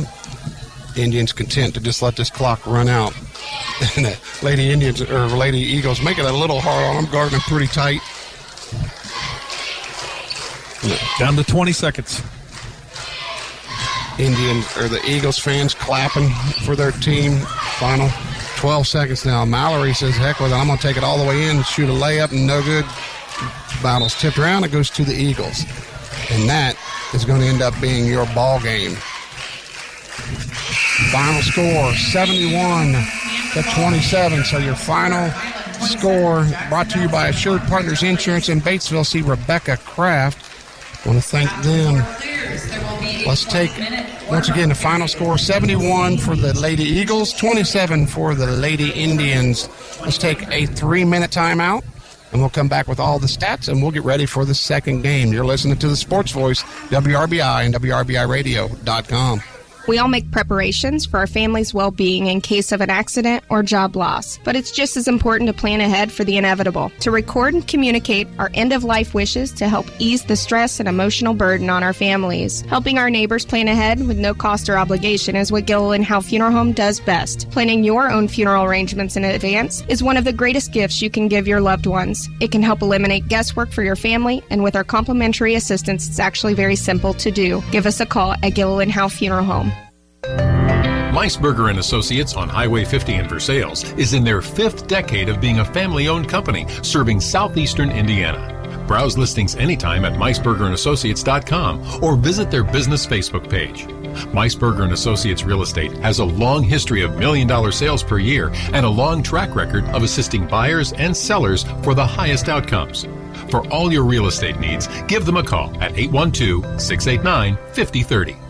Speaker 2: Indians content to just let this clock run out. And the Lady Indians or Lady Eagles make it a little hard on them, guarding them pretty tight.
Speaker 3: Down to 20 seconds.
Speaker 2: Indians or the Eagles fans clapping for their team. Final 12 seconds now. Mallory says, heck with it. I'm going to take it all the way in, shoot a layup, and no good. Battle's tipped around. It goes to the Eagles. And that is going to end up being your ball game. Final score 71 to 27. So your final score brought to you by Assured Partners Insurance in Batesville. See Rebecca Kraft. Want to thank them. Let's take once again the final score 71 for the Lady Eagles, 27 for the Lady Indians. Let's take a three minute timeout and we'll come back with all the stats and we'll get ready for the second game. You're listening to the Sports Voice, WRBI and WRBIRadio.com.
Speaker 35: We all make preparations for our family's well being in case of an accident or job loss, but it's just as important to plan ahead for the inevitable, to record and communicate our end of life wishes to help ease the stress and emotional burden on our families. Helping our neighbors plan ahead with no cost or obligation is what Gilliland Howe Funeral Home does best. Planning your own funeral arrangements in advance is one of the greatest gifts you can give your loved ones. It can help eliminate guesswork for your family, and with our complimentary assistance, it's actually very simple to do. Give us a call at Gilliland Howe Funeral Home.
Speaker 36: Meisberger and Associates on Highway 50 in Versailles is in their fifth decade of being a family-owned company serving southeastern Indiana. Browse listings anytime at meisbergerandassociates.com or visit their business Facebook page. Meisberger and Associates Real Estate has a long history of million dollar sales per year and a long track record of assisting buyers and sellers for the highest outcomes. For all your real estate needs, give them a call at 812 689 5030.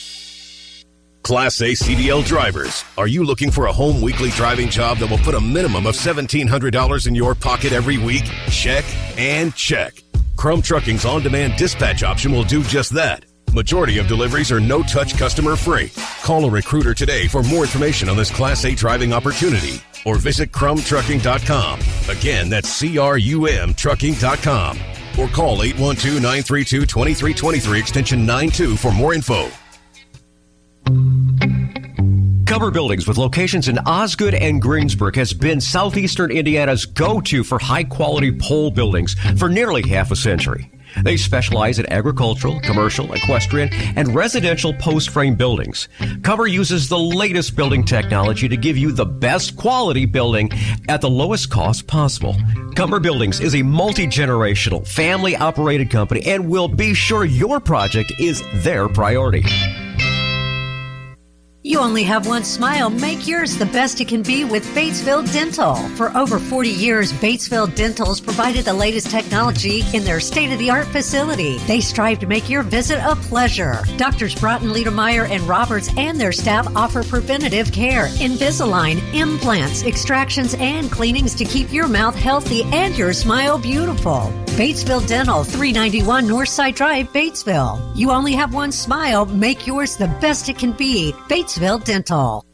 Speaker 26: Class A CDL drivers, are you looking for a home weekly driving job that will put a minimum of $1,700 in your pocket every week? Check and check. Crum Trucking's on demand dispatch option will do just that. Majority of deliveries are no touch customer free. Call a recruiter today for more information on this Class A driving opportunity or visit crumtrucking.com. Again, that's C R U M trucking.com or call 812 932 2323 extension 92 for more info.
Speaker 27: Cover Buildings with locations in Osgood and Greensburg has been southeastern Indiana's go-to for high-quality pole buildings for nearly half a century. They specialize in agricultural, commercial, equestrian, and residential post-frame buildings. Cover uses the latest building technology to give you the best quality building at the lowest cost possible. Cover Buildings is a multi-generational, family-operated company and will be sure your project is their priority.
Speaker 28: You only have one smile. Make yours the best it can be with Batesville Dental. For over 40 years, Batesville Dental's provided the latest technology in their state of the art facility. They strive to make your visit a pleasure. Doctors Broughton, Liedermeyer, and Roberts and their staff offer preventative care, Invisalign, implants, extractions, and cleanings to keep your mouth healthy and your smile beautiful. Batesville Dental, 391 Northside Drive, Batesville. You only have one smile. Make yours the best it can be. Batesville Dental.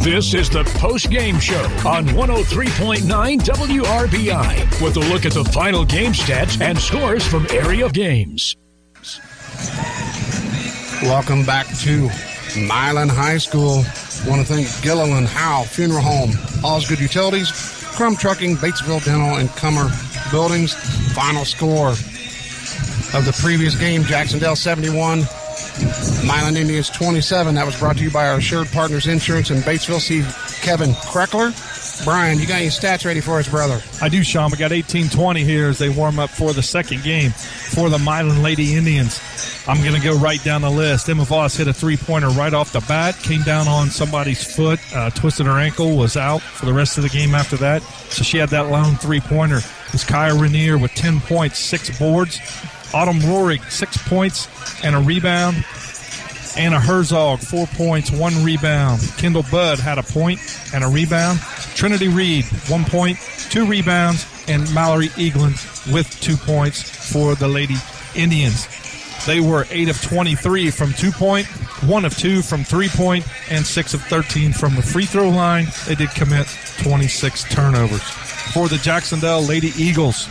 Speaker 1: This is the post game show on 103.9 WRBI with a look at the final game stats and scores from area games.
Speaker 2: Welcome back to Milan High School. Want to thank Gilliland Howe Funeral Home, Osgood Utilities, Crum Trucking, Batesville Dental, and Cummer Buildings. Final score of the previous game Jac-Cen-Del 71, Milan Indians 27. That was brought to you by our Assured Partners Insurance in Batesville. See Kevin Kreckler. Brian, you got any stats ready for us, brother?
Speaker 3: I do, Sean. We got 18-20 here as they warm up for the second game for the Milan Lady Indians. I'm going to go right down the list. Emma Voss hit a three-pointer right off the bat, came down on somebody's foot, uh, twisted her ankle, was out for the rest of the game after that. So she had that lone three-pointer. It was Kaya Rainier with 10 points, six boards. Autumn Rorig, six points and a rebound. Anna Herzog, four points, one rebound. Kendall Budd had a point and a rebound. Trinity Reed, one point, two rebounds, and Mallory Eaglin with two points for the Lady Indians. They were 8 of 23 from two point, 1 of 2 from three point, and 6 of 13 from the free throw line. They did commit 26 turnovers. For the Jac-Cen-Del Lady Eagles,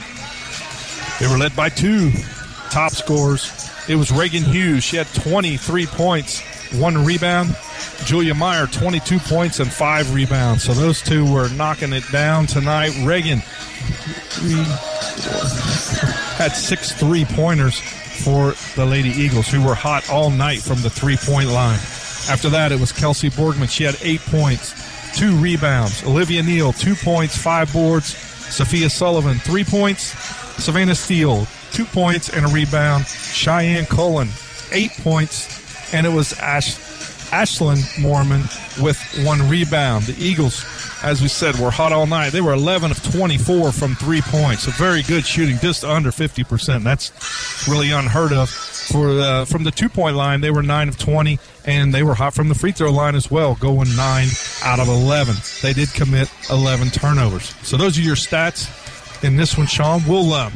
Speaker 3: they were led by two top scorers. It was Reagan Hughes. She had 23 points, one rebound. Julia Meyer, 22 points and five rebounds. So those two were knocking it down tonight. Reagan had six three pointers for the Lady Eagles, who were hot all night from the three point line. After that, it was Kelsey Borgman. She had eight points, two rebounds. Olivia Neal, two points, five boards. Sophia Sullivan, three points. Savannah Steele, two points and a rebound. Cheyenne Cullen, eight points. And it was Ash, Ashlyn Mormon with one rebound. The Eagles, as we said, were hot all night. They were 11 of 24 from three points. A very good shooting, just under 50%. That's really unheard of. For uh, from the two point line, they were nine of 20, and they were hot from the free throw line as well, going nine out of 11. They did commit 11 turnovers. So those are your stats in this one, Sean. We'll uh,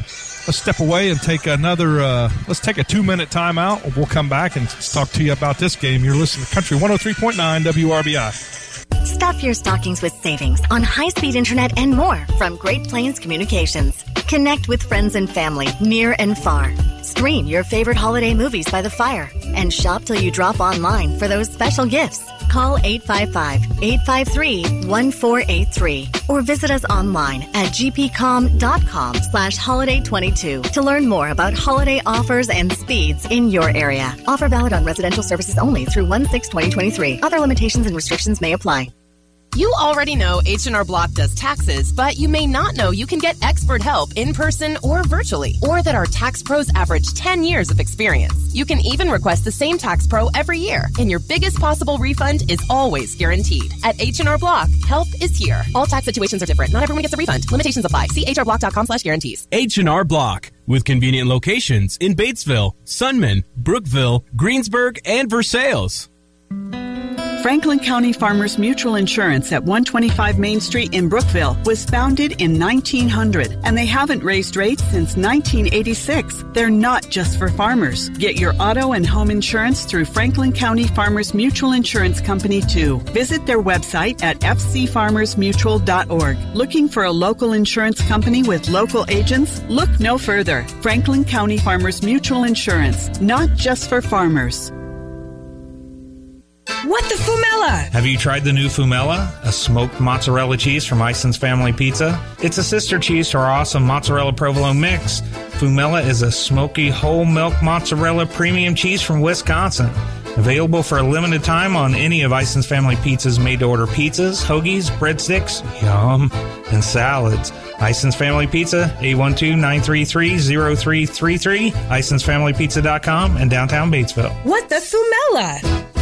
Speaker 3: let's step away and take another. Uh, let's take a two minute timeout. We'll come back and talk to you about this game. You're listening to Country 103.9 WRBI.
Speaker 4: Stuff your stockings with savings on high speed internet and more from Great Plains Communications. Connect with friends and family near and far. Stream your favorite holiday movies by the fire and shop till you drop online for those special gifts. Call 855 853 1483 or visit us online at gpcom.com slash holiday 22 to learn more about holiday offers and speeds in your area. Offer valid on residential services only through 1 6 2023. Other limitations and restrictions may apply.
Speaker 5: You already know H&R Block does taxes, but you may not know you can get expert help in person or virtually, or that our tax pros average 10 years of experience. You can even request the same tax pro every year, and your biggest possible refund is always guaranteed. At H&R Block, help is here. All tax situations are different. Not everyone gets a refund. Limitations apply. See hrblock.com slash guarantees.
Speaker 6: H&R Block, with convenient locations in Batesville, Sunman, Brookville, Greensburg, and Versailles.
Speaker 7: Franklin County Farmers Mutual Insurance at 125 Main Street in Brookville was founded in 1900 and they haven't raised rates since 1986. They're not just for farmers. Get your auto and home insurance through Franklin County Farmers Mutual Insurance Company too. Visit their website at fcfarmersmutual.org. Looking for a local insurance company with local agents? Look no further. Franklin County Farmers Mutual Insurance, not just for farmers.
Speaker 8: What the Fumella?
Speaker 9: Have you tried the new Fumella, a smoked mozzarella cheese from Ison's Family Pizza? It's a sister cheese to our awesome mozzarella provolone mix. Fumella is a smoky whole milk mozzarella premium cheese from Wisconsin. Available for a limited time on any of Ison's Family Pizza's made to order pizzas, hoagies, breadsticks, yum, and salads. Ison's Family Pizza, 812-933-0333, Ison'sFamilyPizza.com, and downtown Batesville.
Speaker 8: What the Fumella?